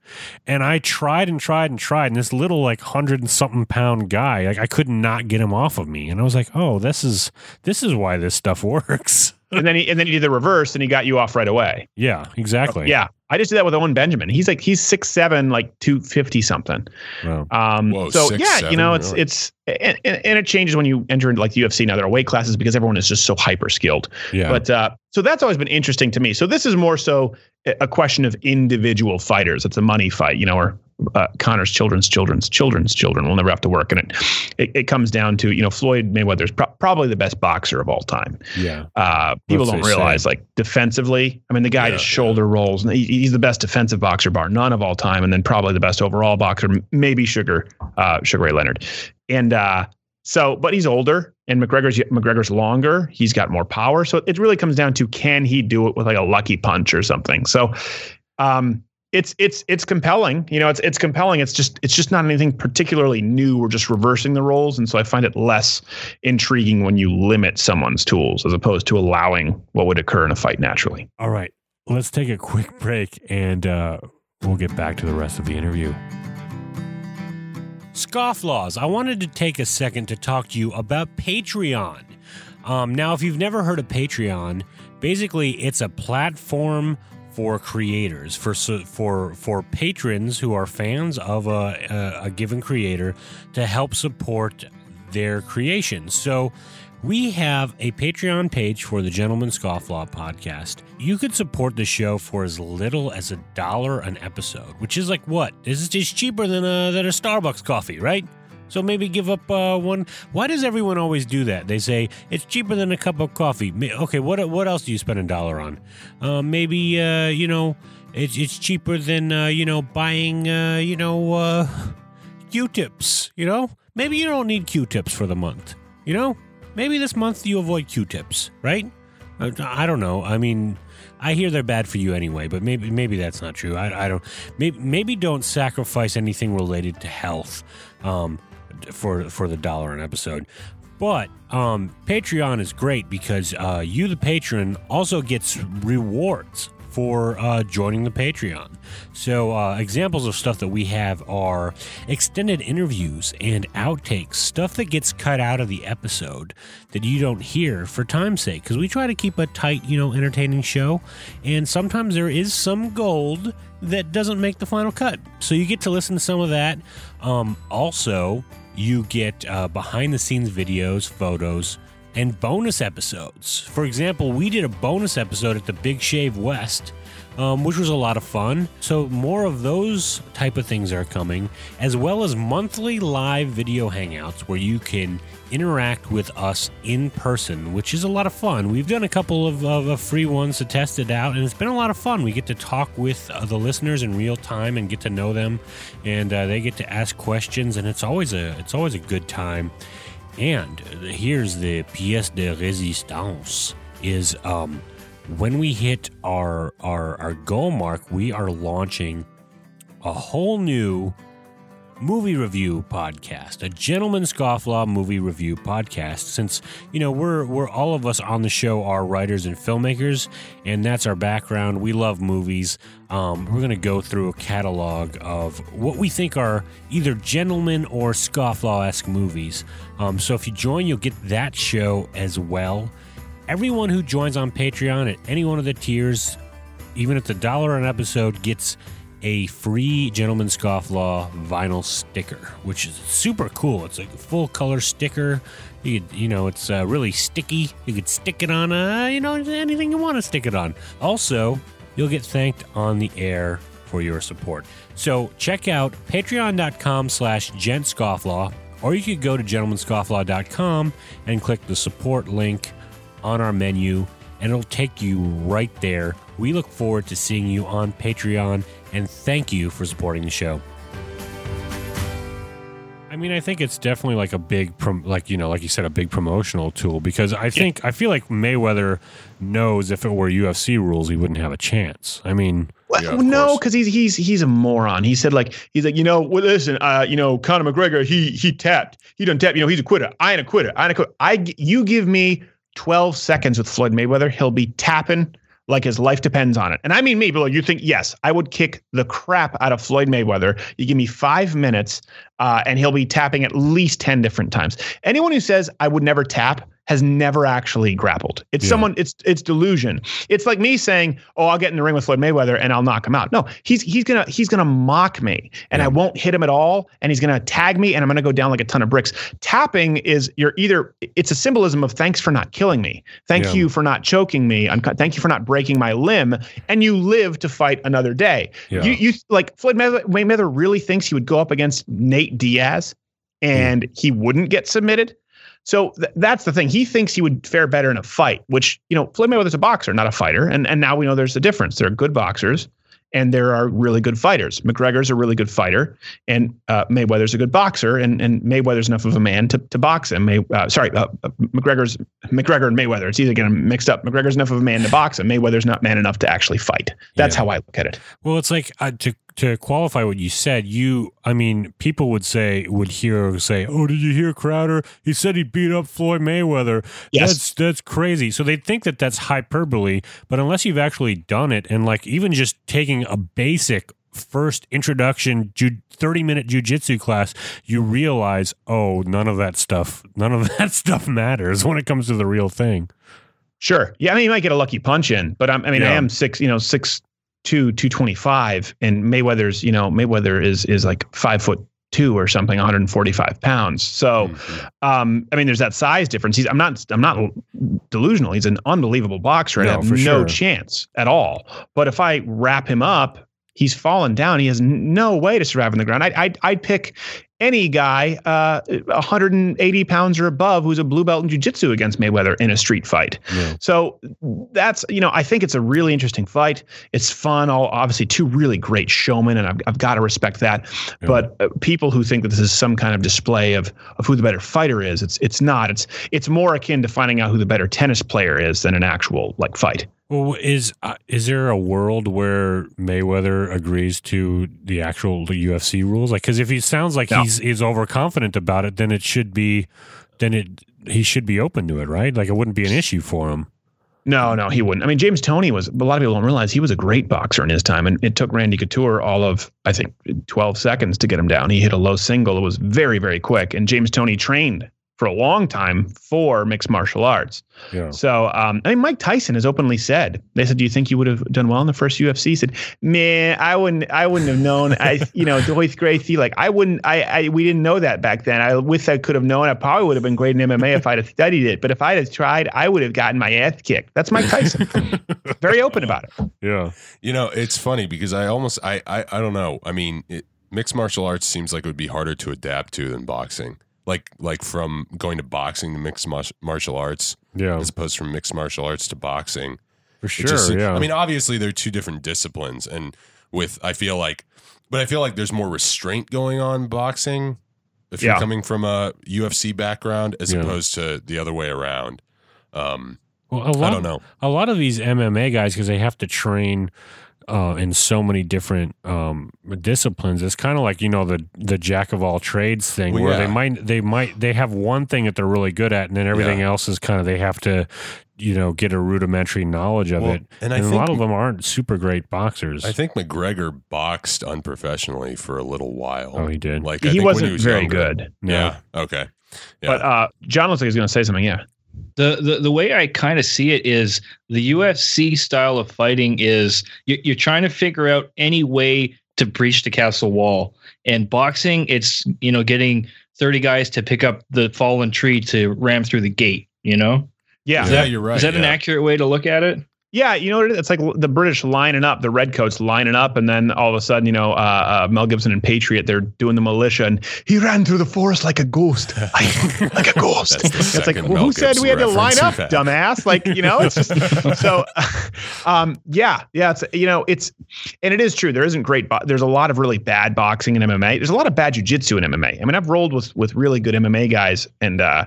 And I tried and tried and tried, and this little like hundred and something pound guy, like I could not get him off of me, and I was like, "Oh, this is this is why this stuff works." And then he and then he did the reverse, and he got you off right away. yeah, exactly. Yeah, I just did that with Owen Benjamin. He's like he's six seven, like two fifty something. Wow. Um, Whoa, so six, yeah, you know, it's really? it's and, and and it changes when you enter into like the UFC. Now there are weight classes because everyone is just so hyper skilled. yeah. But uh, so that's always been interesting to me. So this is more so a- a question of individual fighters. It's a money fight, you know, or uh, Conor's children's children's children's children will never have to work, and it it, it comes down to you know Floyd Mayweather's pro- probably the best boxer of all time. yeah. Uh, people don't realize like defensively. I mean, the guy Yeah, just shoulder rolls, and he, he's the best defensive boxer bar none of all time, and then probably the best overall boxer, maybe Sugar uh, Sugar Ray Leonard, and uh, so but he's older, and McGregor's McGregor's longer. He's got more power, so it really comes down to can he do it with like a lucky punch or something. So. Um, it's it's it's compelling, you know. It's it's compelling. It's just it's just not anything particularly new. We're just reversing the roles, and so I find it less intriguing when you limit someone's tools as opposed to allowing what would occur in a fight naturally. All right, let's take a quick break and uh, we'll get back to the rest of the interview. Scofflaws, I wanted to take a second to talk to you about Patreon. Um, now, if you've never heard of Patreon, basically it's a platform for creators, for for for patrons who are fans of a, a, a given creator to help support their creation. So we have a Patreon page for the Gentleman Scofflaw podcast. You could support the show for as little as a dollar an episode, which is like what? Is just cheaper than a than a Starbucks coffee, right? So maybe give up uh, one. Why does everyone always do that? They say it's cheaper than a cup of coffee. Okay, what what else do you spend a dollar on? Uh, maybe uh, you know it's it's cheaper than uh, you know buying uh, you know uh, Q-tips. You know, maybe you don't need Q-tips for the month. You know, maybe this month you avoid Q-tips, right? I don't know. I mean, I hear they're bad for you anyway, but maybe maybe that's not true. I, I don't. Maybe maybe don't sacrifice anything related to health. Um, for for the dollar an episode. But um, Patreon is great because uh, you, the patron, also gets rewards for uh, joining the Patreon. So, uh, examples of stuff that we have are extended interviews and outtakes, stuff that gets cut out of the episode that you don't hear for time's sake. Because we try to keep a tight, you know, entertaining show, and sometimes there is some gold that doesn't make the final cut. So, you get to listen to some of that. Um, also, you get uh, behind the scenes videos, photos, and bonus episodes. For example, we did a bonus episode at the Big Shave West, um, which was a lot of fun. So more of those type of things are coming, as well as monthly live video hangouts where you can interact with us in person, which is a lot of fun. We've done a couple of, of, of free ones to test it out, and it's been a lot of fun. We get to talk with uh, the listeners in real time and get to know them, and uh, they get to ask questions, and it's always a it's always a good time. And here's the pièce de résistance: is um, when we hit our our our goal mark, we are launching a whole new movie review podcast, a gentleman scofflaw movie review podcast. Since you know we're we're all of us on the show are writers and filmmakers, and that's our background. We love movies. Um, we're going to go through a catalog of what we think are either gentleman or scofflaw esque movies. Um, so if you join, you'll get that show as well. Everyone who joins on Patreon at any one of the tiers, even at the dollar an episode, gets a free Gentleman Scofflaw vinyl sticker, which is super cool. It's like a full color sticker. You could, you know, it's uh, really sticky. You could stick it on, uh, you know, anything you want to stick it on. Also, you'll get thanked on the air for your support. So check out patreon.com slash gentscofflaw, or you could go to gentlemanscofflaw.com and click the support link on our menu, and it'll take you right there. We look forward to seeing you on Patreon and thank you for supporting the show. I mean, I think it's definitely like a big, prom- like you know, like you said, a big promotional tool because I think I feel like Mayweather knows if it were UFC rules, he wouldn't have a chance. I mean, well, Yeah, no, because he's he's he's a moron. He said like he's like you know well, listen, uh, you know Conor McGregor he he tapped he done tapped you know he's a quitter. I ain't a quitter. I ain't a quitter. I you give me twelve seconds with Floyd Mayweather, he'll be tapping like his life depends on it. And I mean me, but you think yes, I would kick the crap out of Floyd Mayweather. You give me five minutes, uh, and he'll be tapping at least ten different times. Anyone who says I would never tap has never actually grappled. It's Yeah. someone. It's it's delusion. It's like me saying, "Oh, I'll get in the ring with Floyd Mayweather and I'll knock him out." No, he's he's gonna he's gonna mock me, and I won't hit him at all, and he's gonna tag me, and I'm gonna go down like a ton of bricks. Tapping is you're either it's a symbolism of thanks for not killing me, thank Yeah. you for not choking me, uncut, thank you for not breaking my limb, and you live to fight another day. Yeah. You you like Floyd Mayweather, Mayweather really thinks he would go up against Nate Diaz, and hmm. he wouldn't get submitted. So th- that's the thing. He thinks he would fare better in a fight, which you know, Floyd Mayweather's a boxer, not a fighter, and and now we know there's a difference. There are good boxers, and there are really good fighters. McGregor's a really good fighter, and uh, Mayweather's a good boxer, and and Mayweather's enough of a man to to box him. May, uh, sorry, uh, uh, McGregor's McGregor and Mayweather. It's either getting mixed up. McGregor's enough of a man to box him. Mayweather's not man enough to actually fight. That's Yeah. how I look at it. Well, it's like uh, to to qualify what you said. You, I mean, people would say would hear say, "Oh, did you hear Crowder? He said he beat up Floyd Mayweather." Yes. That's that's crazy. So they think that that's hyperbole, but unless you've actually done it, and like even just taking a basic first introduction ju- 30 minute jujitsu class, you realize, oh, none of that stuff, none of that stuff matters when it comes to the real thing. Sure. Yeah. I mean, you might get a lucky punch in, but I'm, I mean, I am six, you know, six, two, 225 and Mayweather's, you know, Mayweather is, is like five foot two or something, 145 pounds. So, Mhm. um, I mean, there's that size difference. He's, I'm not, I'm not delusional. He's an unbelievable boxer. and I No, have no sure. chance at all. But if I wrap him up, he's fallen down. He has no way to survive on the ground. I'd, I'd, I'd pick any guy, uh, 180 pounds or above, who's a blue belt in jiu-jitsu against Mayweather in a street fight. Yeah. So that's, you know, I think it's a really interesting fight. It's fun. All obviously two really great showmen, and I've, I've got to respect that. Yeah. But uh, people who think that this is some kind of display of of who the better fighter is, it's it's not. It's it's more akin to finding out who the better tennis player is than an actual like fight. Well, is uh, is there a world where Mayweather agrees to the actual UFC rules? Like, because if he sounds like No. he's he's overconfident about it, then it should be, then it he should be open to it, right? Like, it wouldn't be an issue for him. No, no, he wouldn't. I mean, James Toney was. A lot of people don't realize he was a great boxer in his time, and it took Randy Couture all of I think 12 seconds to get him down. He hit a low single. It was very, very quick, and James Toney trained for a long time for mixed martial arts. Yeah. So, um, I mean, Mike Tyson has openly said, they said, do you think you would have done well in the first UFC? He said, man, I wouldn't, I wouldn't have known. I, you know, Royce Gracie, like I wouldn't, I, I, we didn't know that back then. I wish I could have known. I probably would have been great in MMA if I'd have studied it. But if I'd have tried, I would have gotten my ass kicked. That's Mike Tyson. Very open about it. Yeah. You know, it's funny because I almost I I, I don't know. I mean, it, mixed martial arts seems like it would be harder to adapt to than boxing. Like like from going to boxing to mixed martial arts Yeah. as opposed from mixed martial arts to boxing. For sure. just- yeah. I mean, obviously they're two different disciplines, and with I feel like, but I feel like there's more restraint going on boxing if you're coming from a UFC background as Yeah. opposed to the other way around. Um, well, a lot, I don't know. A lot of these MMA guys, because they have to train uh, in so many different um, disciplines, it's kind of like you know the the jack of all trades thing, Well, where yeah. they might they might they have one thing that they're really good at, and then everything Yeah. else is kind of they have to you know get a rudimentary knowledge of Well, it. and I a think- lot of them aren't super great boxers. I think McGregor boxed unprofessionally for a little while. Oh, he did. Like I He think wasn't was very younger. good. Yeah. Okay. Yeah. But uh, Jon looks like he's going to say something. Yeah. The, the the way I kind of see it is the UFC style of fighting is you, you're trying to figure out any way to breach the castle wall. And boxing, it's you know getting thirty guys to pick up the fallen tree to ram through the gate. You know, Yeah. yeah, that- you're right. is that an accurate way to look at it? Yeah, you know what it is? It's like the British lining up, the redcoats lining up, and then all of a sudden, you know, uh, uh, Mel Gibson and Patriot, they're doing the militia, and he ran through the forest like a ghost, I, like a ghost. It's like, well, who said we had to line up, dumbass? Like, you know, it's just so. Um, yeah, yeah, it's you know, it's and it is true. There isn't great. Bo- there's a lot of really bad boxing in MMA. There's a lot of bad jujitsu in MMA. I mean, I've rolled with with really good MMA guys, and uh,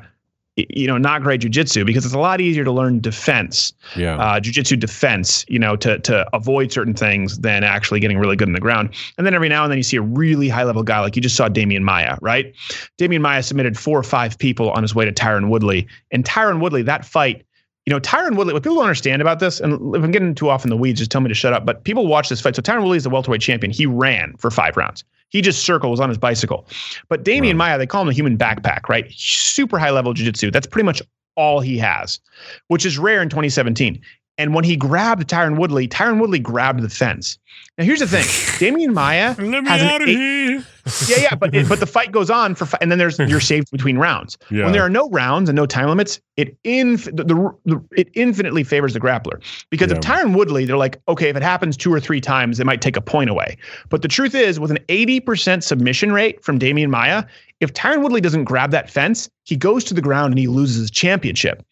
you know, not great jujitsu because it's a lot easier to learn defense yeah. uh, jujitsu defense, you know, to to avoid certain things than actually getting really good in the ground. And then every now and then you see a really high level guy like you just saw Demian Maia, right? Demian Maia submitted four or five people on his way to Tyron Woodley, and Tyron Woodley that fight. You know, Tyron Woodley, what people don't understand about this, and if I'm getting too off in the weeds, just tell me to shut up. But people watch this fight. So Tyron Woodley is the welterweight champion. He ran for five rounds. He just circles on his bicycle. But Demian Maia, they call him the human backpack, right? Super high level jiu-jitsu. That's pretty much all he has, which is rare in 2017. And when he grabbed Tyron Woodley, Tyron Woodley grabbed the fence. Now here's the thing: Demian Maia Let me has an of eight- here. Yeah, yeah, but it, but the fight goes on for, and then there's you're saved between rounds. Yeah. When there are no rounds and no time limits, it inf- the, the, the it infinitely favors the grappler because if Yeah. Tyron Woodley, they're like, okay, if it happens two or three times, it might take a point away. But the truth is, with an 80% submission rate from Demian Maia, if Tyron Woodley doesn't grab that fence, he goes to the ground and he loses his championship.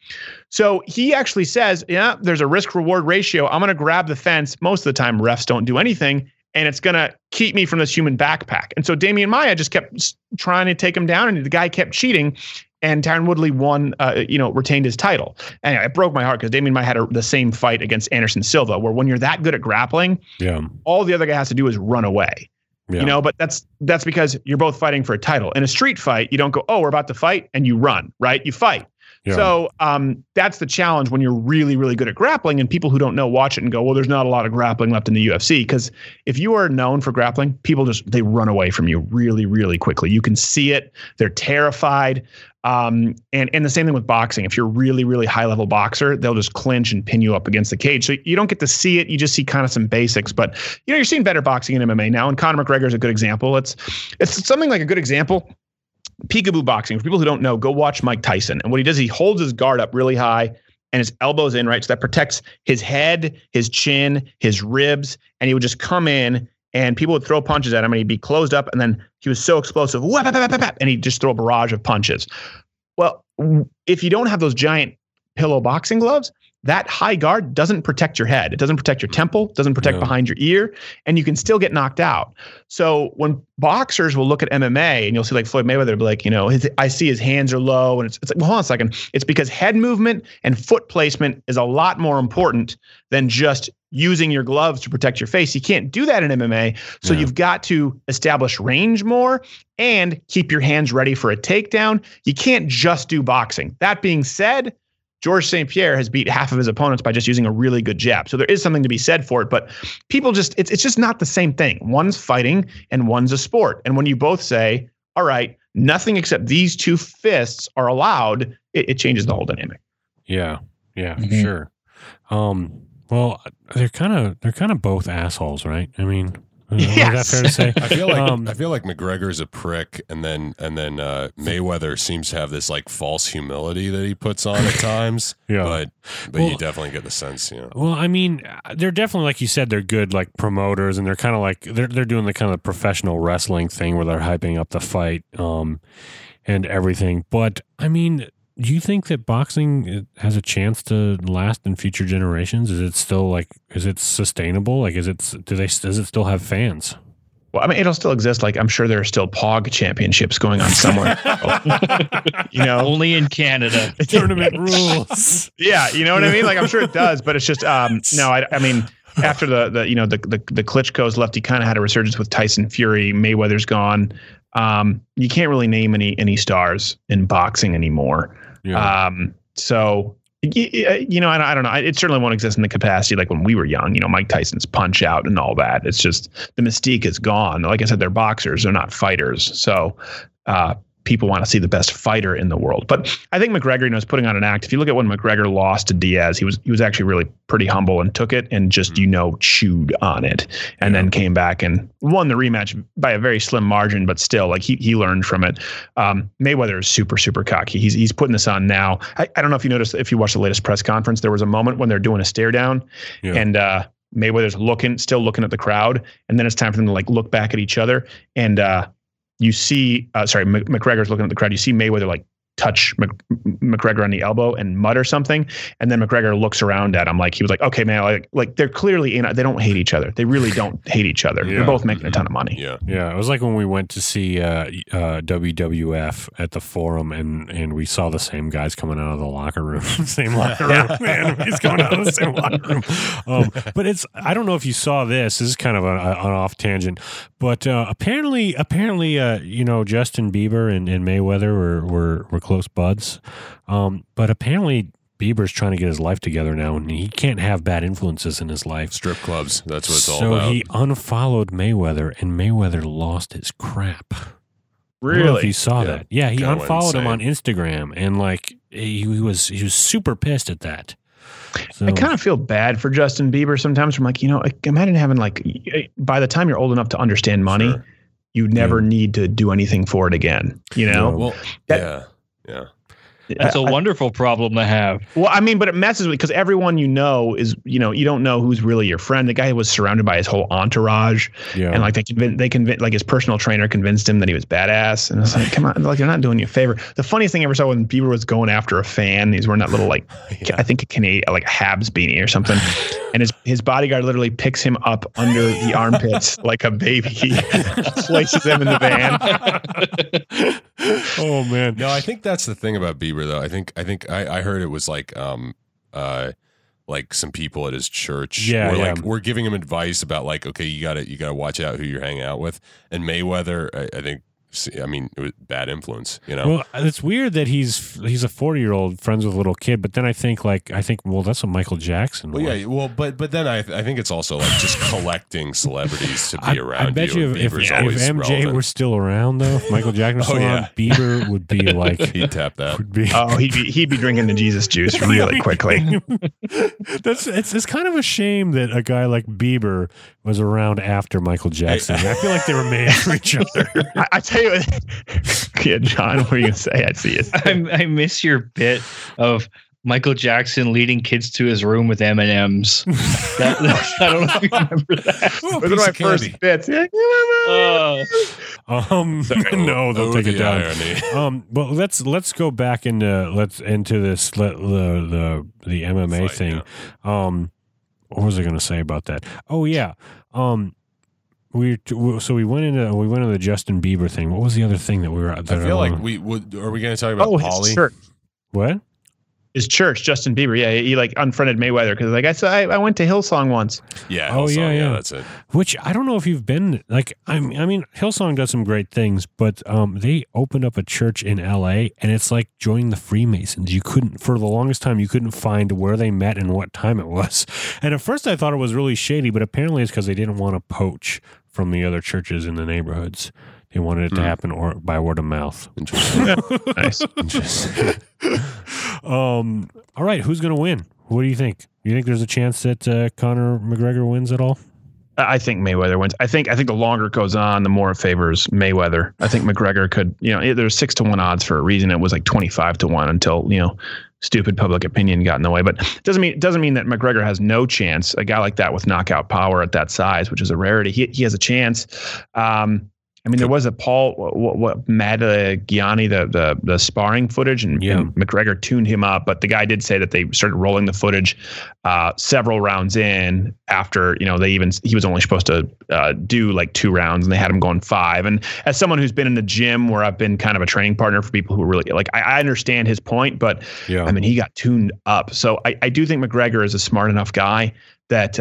So he actually says, yeah, there's a risk reward ratio. I'm going to grab the fence. Most of the time, refs don't do anything, and it's going to keep me from this human backpack. And so Demian Maia just kept trying to take him down, and the guy kept cheating. And Tyron Woodley won, uh, you know, retained his title. Anyway, it broke my heart because Demian Maia had a, the same fight against Anderson Silva, where when you're that good at grappling, Yeah. all the other guy has to do is run away. Yeah. You know, but that's that's because you're both fighting for a title. In a street fight, you don't go, "Oh, we're about to fight," and you run, right? You fight. Yeah. So um, that's the challenge when you're really, really good at grappling, and people who don't know watch it and go, "Well, there's not a lot of grappling left in the UFC." Because if you are known for grappling, people just they run away from you really, really quickly. You can see it; they're terrified. Um, and and the same thing with boxing. If you're really, really high level boxer, they'll just clinch and pin you up against the cage. So you don't get to see it; you just see kind of some basics. But you know, you're seeing better boxing in MMA now, and Conor McGregor is a good example. It's it's something like a good example peekaboo boxing. For people who don't know, go watch Mike Tyson. And what he does, he holds his guard up really high and his elbows in, right? So that protects his head, his chin, his ribs. And he would just come in and people would throw punches at him and he'd be closed up. And then he was so explosive, and he'd just throw a barrage of punches. Well, if you don't have those giant pillow boxing gloves, that high guard doesn't protect your head. It doesn't protect your temple, doesn't protect No. behind your ear, and you can still get knocked out. So when boxers will look at MMA and you'll see like Floyd Mayweather be like, you know, his, I see his hands are low, and it's, it's like, well, hold on a second. It's because head movement and foot placement is a lot more important than just using your gloves to protect your face. You can't do that in MMA. So Yeah. you've got to establish range more and keep your hands ready for a takedown. You can't just do boxing. That being said, George St. Pierre has beat half of his opponents by just using a really good jab. So there is something to be said for it, but people just it's it's just not the same thing. One's fighting and one's a sport. And when you both say, "All right, nothing except these two fists are allowed," it, it changes the whole dynamic. Yeah, yeah, for Mhm. sure. Um, well, they're kind of they're kind of both assholes, right? I mean, uh, is that fair to say? I feel like Um, I feel like McGregor's a prick, and then and then uh, Mayweather seems to have this like false humility that he puts on at times. Yeah. but but Well- you definitely get the sense, you know. Well, I mean, they're definitely like you said, they're good like promoters, and they're kind of like they're they're doing the kind of professional wrestling thing where they're hyping up the fight, um, and everything. But I mean, do you think that boxing uh, has a chance to last in future generations? Is it still like is it sustainable? Like, is it do they does it still have fans? Well, I mean, it'll still exist. Like I'm sure there are still POG championships going on somewhere. you know, Only in Canada. Tournament rules. Yeah, you know what I mean. Like I'm sure it does, but it's just um no. I, I mean, after the the you know the the, the Klitschko's left, he kind of had a resurgence with Tyson Fury. Mayweather's gone. Um, you can't really name any any stars in boxing anymore. Yeah. Um, so y- you know, I, don't- I don't know. It certainly won't exist in the capacity like when we were young. You know, Mike Tyson's punch out and all that. It's just the mystique is gone. Like I said, they're boxers. They're not fighters. So. Uh, People want to see the best fighter in the world, but I think McGregor, you know, is putting on an act. If you look at when McGregor lost to Diaz, he was he was actually really pretty humble and took it and just you know chewed on it, and then came back and won the rematch by a very slim margin, but still like he he learned from it. Um, Mayweather is super super cocky. He's he's putting this on now. I, I don't know if you noticed if you watched the latest press conference, there was a moment when they're doing a stare down, Yeah. and uh, Mayweather's looking still looking at the crowd, and then it's time for them to like look back at each other, and uh, you see, uh, sorry, McGregor's looking at the crowd. You see Mayweather like touch Mc- McGregor on the elbow and mutter something, and then McGregor looks around at him like he was like, "Okay, man, like like they're clearly in. They don't hate each other. They really don't hate each other. Yeah. They're both making a ton of money." Yeah, Yeah, it was like when we went to see uh, uh, WWF at the Forum, and and we saw the same guys coming out of the locker room, same locker room. Man, he's coming out of the same locker room. Um, but it's I don't know if you saw this. This is kind of a, a, an off tangent, but uh, apparently, apparently, uh, you know, Justin Bieber and, and Mayweather were, were were close buds, um, but apparently. Bieber's trying to get his life together now, and he can't have bad influences in his life. strip clubs. That's what it's all so he unfollowed Mayweather, and Mayweather lost his crap. I don't know if you saw Yeah. that? Yeah, he Kinda unfollowed him on Instagram, and like he, he was he was super pissed at that. So, I kind of feel bad for Justin Bieber sometimes. I'm like, you know, imagine having like, by the time you're old enough to understand money, Sure. you never need to do anything for it again. You know, Well, That- yeah, yeah. That's a wonderful problem to have. Well, I mean, but it messes with because everyone you know is, you know, you don't know who's really your friend. The guy was surrounded by his whole entourage, yeah, and like they convinced, they convinced, like his personal trainer convinced him that he was badass. And it's like, come on, like they're not doing you a favor. The funniest thing I ever saw when Bieber was going after a fan, he's wearing that little like, I think a Canadian, like a Habs beanie or something, and his his bodyguard literally picks him up under the armpits like a baby, places him in the van. oh man, No, I think that's the thing about Bieber, though. I think I think I, I heard it was like um uh like some people at his church Yeah, were yeah. like we're giving him advice about like okay you gotta you gotta watch out who you're hanging out with and Mayweather I, I think I mean, it was bad influence. You know. Well, it's weird that he's he's a forty year old friends with a little kid, but then I think like I think well that's what Michael Jackson. Well, was. yeah, well, but but then I I think it's also like just collecting celebrities to be I, around I bet you. you, if, if, Bieber's if MJ relevant. were still around though, Michael Jackson was Oh, yeah. around, Bieber would be like he'd tap that. would be. Oh, he'd be he'd be drinking the Jesus juice really quickly. That's it's it's kind of a shame that a guy like Bieber was around after Michael Jackson. I feel like they were made for each other. I, I tell you what, yeah, Jon, what were you gonna say? I see it. I, I miss your bit of Michael Jackson leading kids to his room with M and M's. I don't know if you remember that. Ooh, Those are my candy. first bits. Yeah. Uh, Um, no, they'll Oh, take it down. irony. Um, well, let's let's go back into let's into this le- the the the MMA Fight, thing. Um, what was I going to say about that? Oh yeah. Um, we so we went into we went into the Justin Bieber thing. What was the other thing that we were? That I feel like we would. Are we going to talk about Oh, Polly? his church. what? His church, Justin Bieber. Yeah, he like unfriended Mayweather because like I said, I, I went to Hillsong once. Yeah. Oh, Hillsong, yeah, yeah. That's it. Which I don't know if you've been like I mean, I mean Hillsong does some great things, but um they opened up a church in LA and it's like joining the Freemasons. You couldn't for the longest time you couldn't find where they met and what time it was. And at first I thought it was really shady, but apparently it's because they didn't want to poach from the other churches in the neighborhoods. They wanted it to Hmm. happen or by word of mouth. Interesting. Nice. Interesting. Um all right, who's gonna win? What do you think? You think there's a chance that uh, Conor McGregor wins at all? I think Mayweather wins. I think I think the longer it goes on, the more it favors Mayweather. I think McGregor could, you know, there's six to one odds for a reason. It was like twenty five to one until you know, stupid public opinion got in the way. But it doesn't mean doesn't mean that McGregor has no chance. A guy like that with knockout power at that size, which is a rarity, he he has a chance. Um, I mean, there was a Paul what, what Matt uh, Gianni the, the the sparring footage, and, Yeah. and McGregor tuned him up. But the guy did say that they started rolling the footage uh, several rounds in after you know they even he was only supposed to uh, do like two rounds and they had him going five. And as someone who's been in the gym where I've been kind of a training partner for people who really like, I, I understand his point, but Yeah. I mean he got tuned up. So I, I do think McGregor is a smart enough guy that.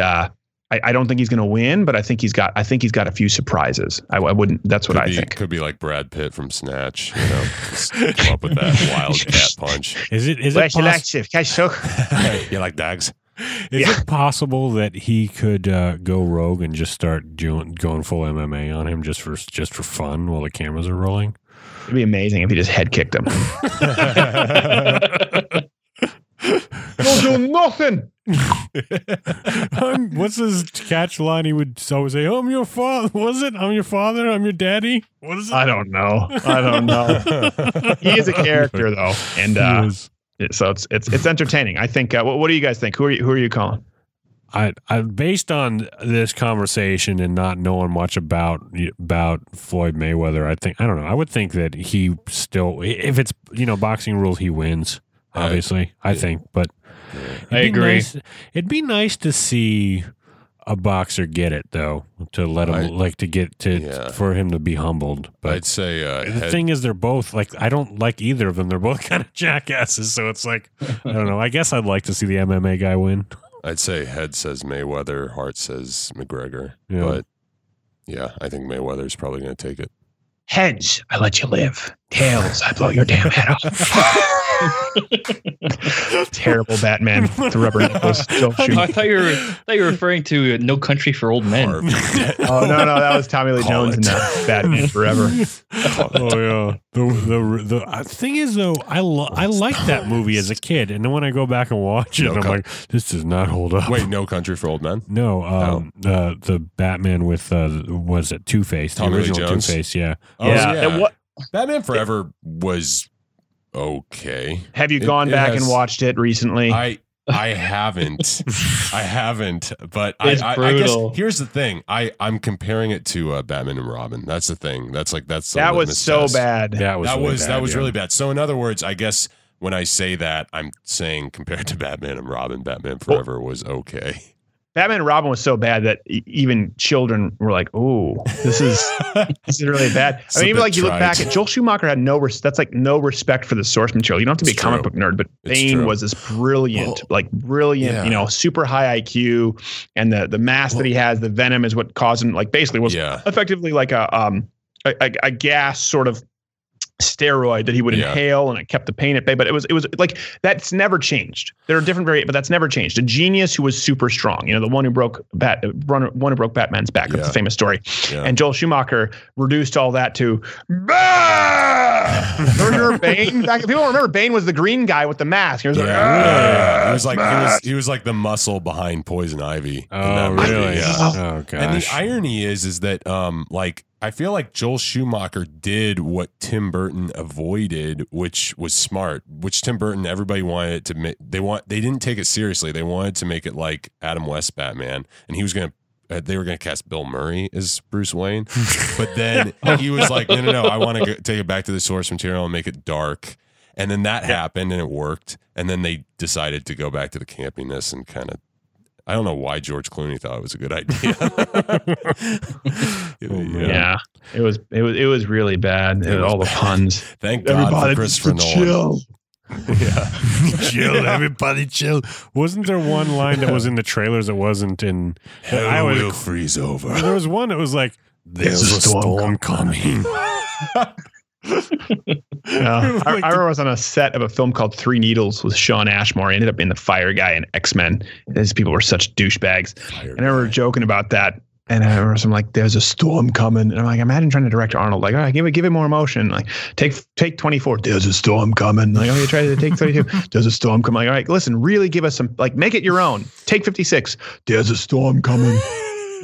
I, I don't think he's going to win, but I think he's got. I think he's got a few surprises. I, I wouldn't. That's what could I be, think. Could be like Brad Pitt from Snatch. You know, come up with that wild cat punch. Is it is it poss- you like dogs? Is it possible that he could uh, go rogue and just start doing, going full MMA on him just for just for fun while the cameras are rolling? It'd be amazing if he just head kicked him. Don't do nothing. What's his catch line? He would always say, "I'm your father." Was it? I'm your father. I'm your daddy. What is it? I don't know. I don't know. he is a character though, and He uh, is. so it's it's it's entertaining. I think. Uh, what, what do you guys think? Who are you, who are you calling? I, I based on this conversation and not knowing much about about Floyd Mayweather, I think I don't know. I would think that he still, if it's you know boxing rules, he wins. I- Obviously, I think, but it'd I be agree. nice- it'd be nice to see a boxer get it though, to let him I- like to get to Yeah. for him to be humbled. But I'd say uh, the head, thing is, they're both like I don't like either of them. They're both kind of jackasses. So it's like I don't know. I guess I'd like to see the MMA guy win. I'd say head says Mayweather, heart says McGregor. Yeah. But yeah, I think Mayweather's probably going to take it. Heads, I let you live. Tails, I blow your damn head off. Terrible Batman with the rubber nipples. Don't shoot. Oh, I thought you were I thought you were referring to No Country for Old Men. Oh no, no, that was Tommy Lee Call Jones it. in uh, Batman Forever. oh yeah. The the the uh, thing is though, I lo- I liked that movie as a kid, and then when I go back and watch it, No I'm co- like, this does not hold up. Wait, No Country for Old Men? no, um, uh, the Batman with uh, was it Two Face, the Tommy Lee original Two Jones? Face, yeah. Oh, yeah. And what Batman Forever was okay. have you It- gone it back has- and watched it recently? I I haven't. I haven't. But I, It's I, I guess here's the thing. I I'm comparing it to uh, Batman and Robin. That's the thing. That's like that's that was so test. bad. That was that really was bad, that was yeah. really bad. So in other words, I guess when I say that, I'm saying compared to Batman and Robin, Batman Forever was okay. Batman and Robin was so bad that e- even children were like, "Oh, this is this is really bad." I mean, even like you look back at Joel Schumacher had no res- that's like no respect for the source material. You don't have to be It's a comic true. book nerd, but It's Bane true. was this brilliant, Well, like brilliant, yeah. you know, super high IQ, and the the mask that he has, the venom is what caused him like basically was Yeah. effectively like a um a, a, a gas sort of steroid that he would Yeah. inhale and it kept the pain at bay but it was it was like that's never changed there are different variants but that's never changed a genius who was super strong you know the one who broke bat one one who broke batman's back that's Yeah. a famous story Yeah. and joel schumacher reduced all that to remember bane back people don't remember bane was the green guy with the mask he was like, Yeah, he was like he was he was like the muscle behind Poison Ivy. Oh, that movie, really? Yeah. Oh, gosh. And the irony is, is that um, like I feel like Joel Schumacher did what Tim Burton avoided, which was smart. Which Tim Burton, everybody wanted to make. They want they didn't take it seriously. They wanted to make it like Adam West Batman, and he was gonna. Uh, they were going to cast Bill Murray as Bruce Wayne, but then he was like, "No, no, no! I want to take it back to the source material and make it dark." And then that happened, and it worked. And then they decided to go back to the campiness and kind of I don't know why George Clooney thought it was a good idea. Oh, yeah it was it was it was really bad It It- was all the puns Thank God for Christopher Nolan. Yeah. chill, everybody, chill. Wasn't there one line that was in the trailers that wasn't in? that I was- will freeze over. There was one that was like, "There's, a a storm, storm coming." Yeah. I, I remember I was on a set of a film called Three Needles with Shawn Ashmore. He ended up being the fire guy in X Men. These people were such douchebags. And I remember joking about that. And I remember some like, "There's a storm coming," and I'm like, "Imagine trying to direct Arnold. Like, all right, give it, give it more emotion. Like, take take 24. There's a storm coming. Like, oh, okay, try to take 32. There's a storm coming. Like, all right, listen, really give us some. Like, make it your own. Take 56. There's a storm coming,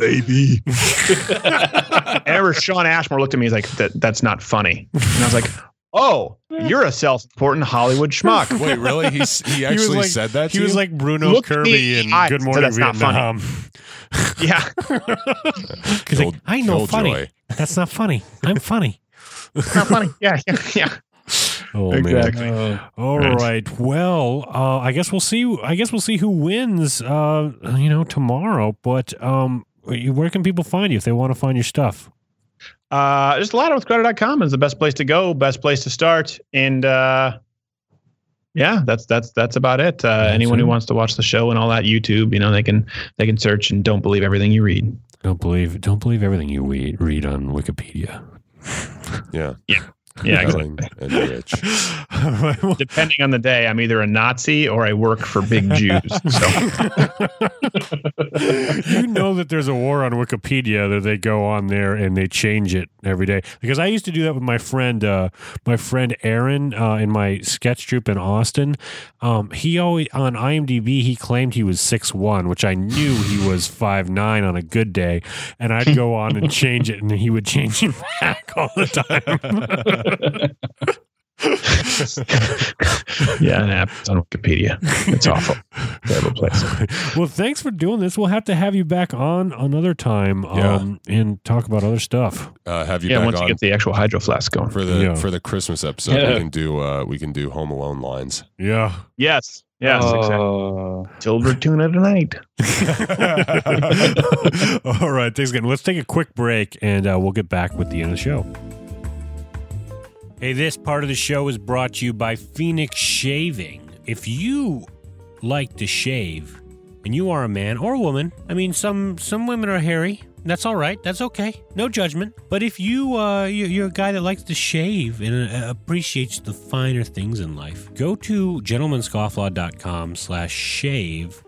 baby. and I remember Shawn Ashmore looked at me. He's like, that, "That's not funny." And I was like, "Oh, you're a self-important Hollywood schmuck." Wait, really? He's, he actually like, said that. He to was you? like Bruno Look Kirby in in Good Morning said, "That's not funny." Vietnam. yeah. He's like, I know funny. Killjoy. That's not funny. I'm funny. not funny. Yeah, yeah, yeah. Oh Exactly. man. All Nice. right. Well, uh, I guess we'll see. I guess we'll see who wins. Uh, you know, tomorrow. But um, where can people find you if they want to find your stuff? Uh, just louderwithcrowder.com is the best place to go, best place to start. And uh, yeah, that's that's that's about it. Uh, anyone who wants to watch the show and all that YouTube, you know, they can they can search and don't believe everything you read. Don't believe. Don't believe everything you read, read on Wikipedia. Yeah. Yeah, Ellen and Rich. All right. Depending on the day, I'm either a Nazi or I work for big Jews. So you know that there's a war on Wikipedia that they go on there and they change it every day. Because I used to do that with my friend, uh, my friend Aaron, uh, in my sketch troupe in Austin. Um, he always on IMDb he claimed he was six one, which I knew he was five nine on a good day, and I'd go on and change it, and he would change it back all the time. yeah, it happens on Wikipedia. It's awful. Terrible place. well, thanks for doing this. We'll have to have you back on another time Yeah. um, and talk about other stuff. Uh, have you Yeah, back once you get the actual hydro flask going. for the Yeah. for the Christmas episode? Yeah. We can do uh, we can do Home Alone lines. Yeah. Yes. Yes. exactly. Oh. Silver tuna tonight. All right. Thanks again. Let's take a quick break and uh, we'll get back with the end of the show. Hey, this part of the show is brought to you by Phoenix Shaving. If you like to shave and you are a man or a woman, I mean, some some women are hairy. That's all right. That's okay. No judgment. But if you uh, you- you're a guy that likes to shave and uh, appreciates the finer things in life, go to gentlemanscofflaw.com slash shave.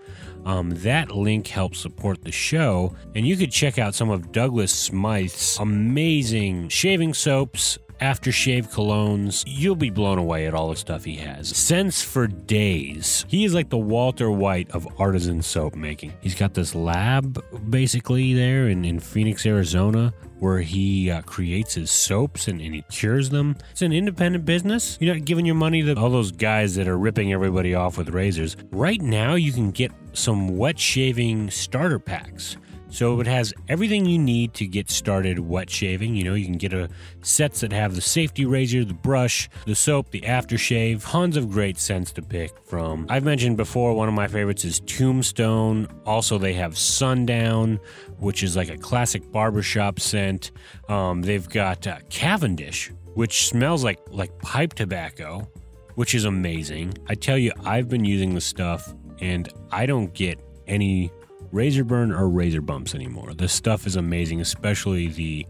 Um, that link helps support the show, and you could check out some of Douglas Smythe's amazing shaving soaps, aftershave colognes. You'll be blown away at all the stuff he has. Scents for days. He is like the Walter White of artisan soap making. He's got this lab basically there in, in Phoenix, Arizona, where he uh, creates his soaps and, and he cures them. It's an independent business. You're not giving your money to all those guys that are ripping everybody off with razors. Right now, you can get some wet shaving starter packs. So it has everything you need to get started wet shaving. You know, you can get a sets that have the safety razor, the brush, the soap, the aftershave, tons of great scents to pick from. I've mentioned before one of my favorites is Tombstone. Also, they have Sundown, which is like a classic barbershop scent. Um, they've got uh, Cavendish, which smells like like pipe tobacco, which is amazing. I tell you, I've been using the stuff and I don't get any razor burn or razor bumps anymore. This stuff is amazing, especially the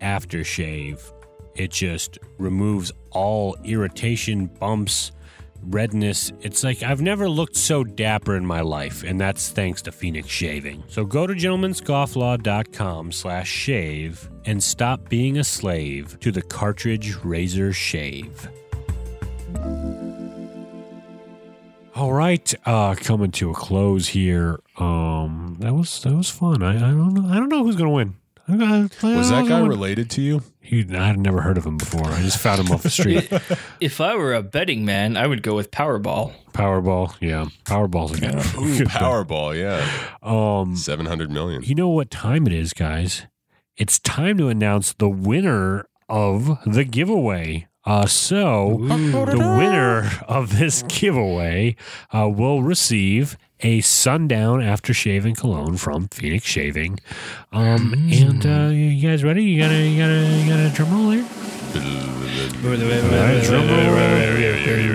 aftershave, it just removes all irritation, bumps, redness. It's like I've never looked so dapper in my life, and that's thanks to Phoenix Shaving. So go to gentlemanscofflaw.com slash shave and stop being a slave to the cartridge razor shave. All right, uh, coming to a close here. Um, that was that was fun. I, I don't know. I don't know who's gonna win. I, I, I don't Was know that who's guy gonna win. related to you? He, I'd never heard of him before. I just found him off the street. If I were a betting man, I would go with Powerball. Powerball, yeah, Powerball's a good. Ooh, good Powerball, yeah. Um, Seven hundred million. you know what time it is, guys? It's time to announce the winner of the giveaway. Uh, so the winner of this giveaway uh, will receive a sundown after shaving cologne from Phoenix Shaving. Um, and uh, you guys ready? You got a you got a you got a drum roll here. Right, drum roll.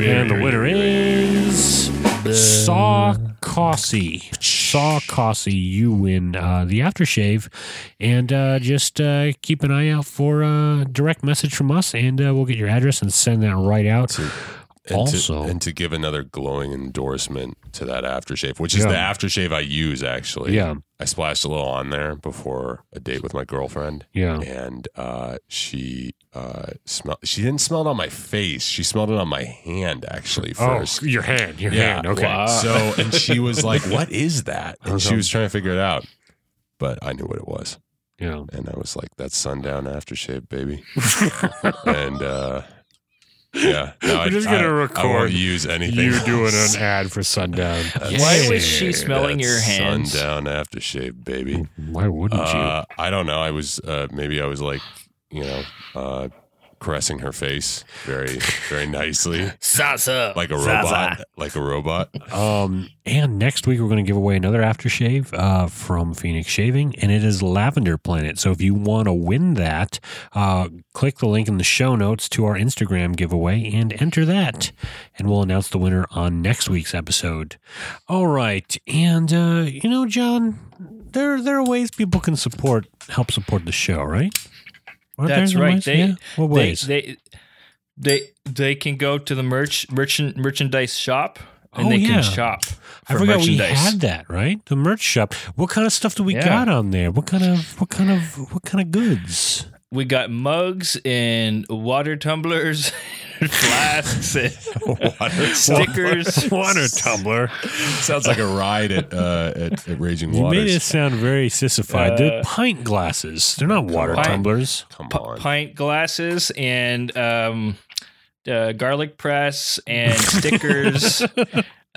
And the winner is Saw Cossey. Saw Cossey, you win uh, the aftershave. And uh, just uh, keep an eye out for a direct message from us, and uh, we'll get your address and send that right out. And Also- to, and to give another glowing endorsement to that aftershave, which is Yeah. the aftershave I use actually. Yeah. I splashed a little on there before a date with my girlfriend. Yeah. And uh, she uh, smelled. She didn't smell it on my face. She smelled it on my hand actually first. Oh, your hand, your Yeah. hand. Okay. Wow. So and she was like, "What is that?" And she was trying to figure it out, but I knew what it was, Yeah. and I was like, "That's sundown aftershave, baby." and uh, yeah, no, We're just gonna I, I record won't use anything. You doing an ad for Sundown. Why was she smelling That's your hands? Sundown aftershave, baby. Why wouldn't Uh, I don't know. I was uh, maybe I was like, you know, uh, caressing her face very, very nicely, Sasa. like a robot, like a robot. Um, and next week we're going to give away another aftershave uh, from Phoenix Shaving, and it is Lavender Planet. So if you want to win that, uh, click the link in the show notes to our Instagram giveaway and enter that, and we'll announce the winner on next week's episode. All right, and uh, you know, John, there there are ways people can support help support the show, right? Aren't That's right. ways? They, yeah? What they, ways? they they they can go to the merch merchant merchandise shop and Oh, they yeah. can shop. I for forgot we had that, right? The merch shop. What kind of stuff do we Yeah. got on there? What kind of what kind of what kind of goods? We got mugs and water tumblers, flasks, and water stickers. Water tumbler. Sounds like a ride at uh, at, at Raging Waters. You made it sound very sissified. They're Uh, pint glasses. They're not water Pint- tumblers. Come p- on. pint glasses and um, uh, garlic press and stickers.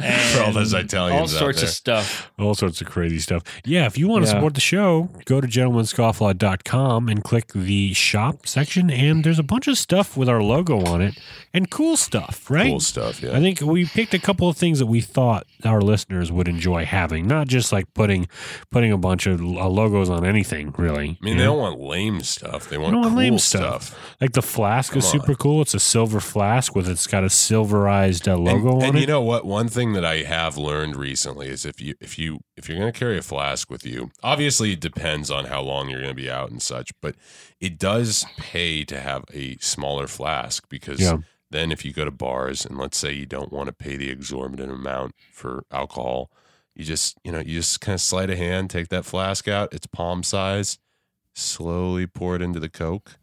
And For all those Italians all out sorts there. of stuff. All sorts of crazy stuff. Yeah, if you want to Yeah. support the show, go to gentlemanscofflaw.com and click the shop section, and there's a bunch of stuff with our logo on it and cool stuff, right? Cool stuff. Yeah. I think we picked a couple of things that we thought our listeners would enjoy having, not just like putting putting a bunch of uh, logos on anything, really. I mean, they don't want lame stuff. They want don't want cool lame stuff. stuff. Like the flask is Come on. super cool. It's a silver flask with it's got a silverized uh, logo and, on and it. And you know what? One thing that I have learned recently is if you if you if you're going to carry a flask with you, obviously it depends on how long you're going to be out and such, but it does pay to have a smaller flask because Yeah. then if you go to bars and let's say you don't want to pay the exorbitant amount for alcohol, you just you know you just kind of sleight a hand, take that flask out, it's palm size, slowly pour it into the coke,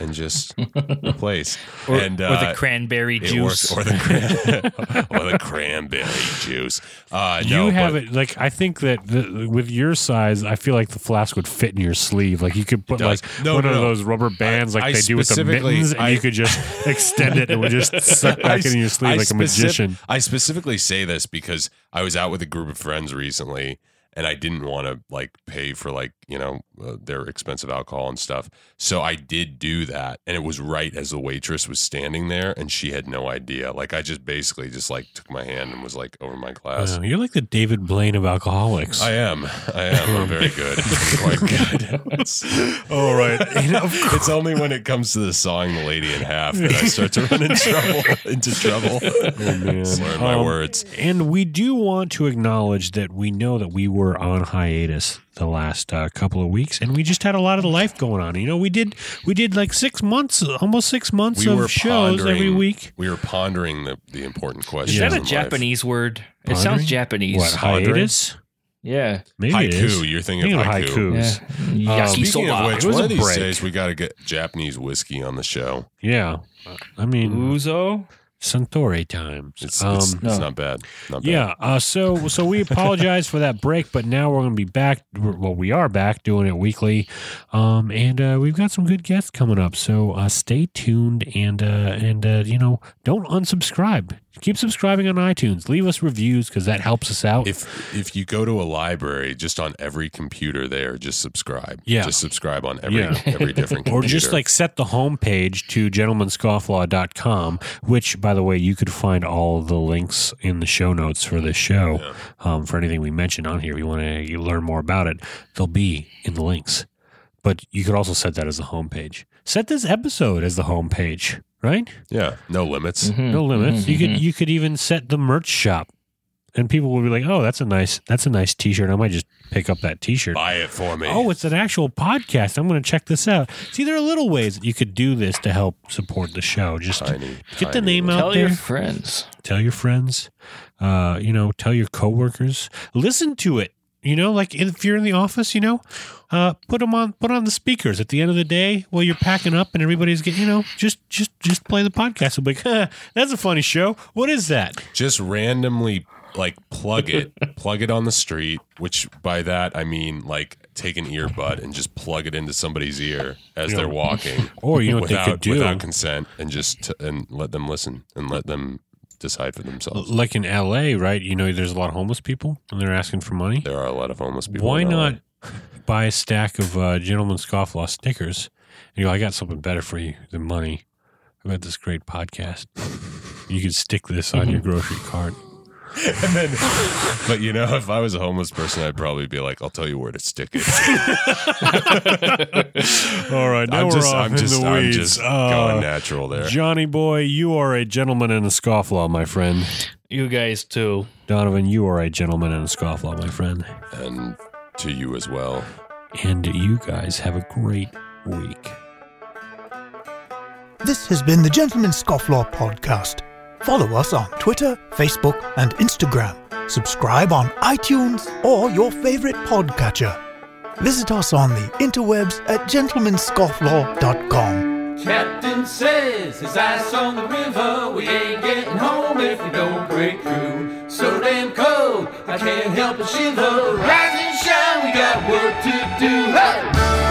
and just replace. Or, and or uh, the cranberry juice. works- or the or the cranberry juice. Uh, no, you have but it like I think that the, with your size, I feel like the flask would fit in your sleeve. Like you could put like No, one no, of no. those rubber bands, like I they do with the mittens, and I- you could just extend it and it would just suck back I- in your sleeve I like a magician. I specifically say this because I was out with a group of friends recently, and I didn't want to like pay for like you know uh, their expensive alcohol and stuff. So I did do that, and it was right as the waitress was standing there, and she had no idea. Like I just basically just like took my hand and was like over my glass. You're like the David Blaine of alcoholics. I am. I am. I'm very good. I'm quite good. All right. It's only when it comes to the sawing the lady in half that I start to run in trouble into trouble. man. Slur my Um, words. And we do want to acknowledge that we know that we were were on hiatus the last uh, couple of weeks, and we just had a lot of life going on. You know, we did we did like six months, almost six months We of shows every week. We were pondering the, the important Is questions. that a in life. Japanese word? It sounds Japanese. What Pondering? hiatus? Yeah. Maybe it is. Haiku. You're thinking Thinking of of haiku. haikus. Yeah. Um, Speaking of which, It was one of these break. days we got to get Japanese whiskey on the show. Yeah, I mean Uzo. Suntory times. It's, Um, it's, it's not bad. Not bad. Yeah. Uh, so so we apologize for that break, but now we're going to be back. Well, we are back doing it weekly, um, and uh, we've got some good guests coming up. So uh, stay tuned and uh, and uh, you know don't unsubscribe. Keep subscribing on iTunes. Leave us reviews because that helps us out. If if you go to a library, just on every computer there, just subscribe. Yeah. Just subscribe on every Yeah. every different computer. or just like set the homepage to gentlemanscofflaw.com, which, by the way, you could find all the links in the show notes for this show. Um, for anything we mentioned on here, if you want to learn more about it, they'll be in the links. But you could also set that as the homepage. Set this episode as the homepage, right? Yeah. No limits. Mm-hmm. No limits. You could you could even set the merch shop, and people will be like, "Oh, that's a nice that's a nice T-shirt. I might just pick up that T-shirt." Buy it for me. Oh, it's an actual podcast. I'm going to check this out. See, there are little ways that you could do this to help support the show. Just Tiny, get the name little- out Tell your there. friends. Tell your friends. Uh, you know, tell your coworkers. Listen to it. You know, like if you're in the office, you know, uh, put them on, put on the speakers at the end of the day while you're packing up and everybody's getting, you know, just, just, just play the podcast. Be like, huh, that's a funny show. What is that? just randomly like plug it, plug it on the street. Which by that I mean like take an earbud and just plug it into somebody's ear as Yeah. they're walking, Or you know without do? without consent, and just t- and let them listen and let them decide for themselves. Like in LA, right? You know, there's a lot of homeless people and they're asking for money. There are a lot of homeless people. Why not buy a stack of uh, Gentleman Scofflaw stickers? And you go, I got something better for you than money. I've got this great podcast. You could stick this on your grocery cart. And then, but you know, if I was a homeless person, I'd probably be like, "I'll tell you where to stick it." All right, now I'm we're just, off I'm in just, the I'm weeds. just Uh, going natural there. Johnny boy, you are a gentleman and a scofflaw, my friend. You guys too. Donovan, you are a gentleman and a scofflaw, my friend. and to you as well. And you guys have a great week. This has been the Gentleman Scofflaw podcast. Follow us on Twitter, Facebook, and Instagram. Subscribe on iTunes or your favorite podcatcher. Visit us on the interwebs at gentlemanscofflaw.com. Captain says his ice on the river. We ain't getting home if we don't break through. So damn cold, I can't help but shiver. Rise and shine, we got work to do. Hey!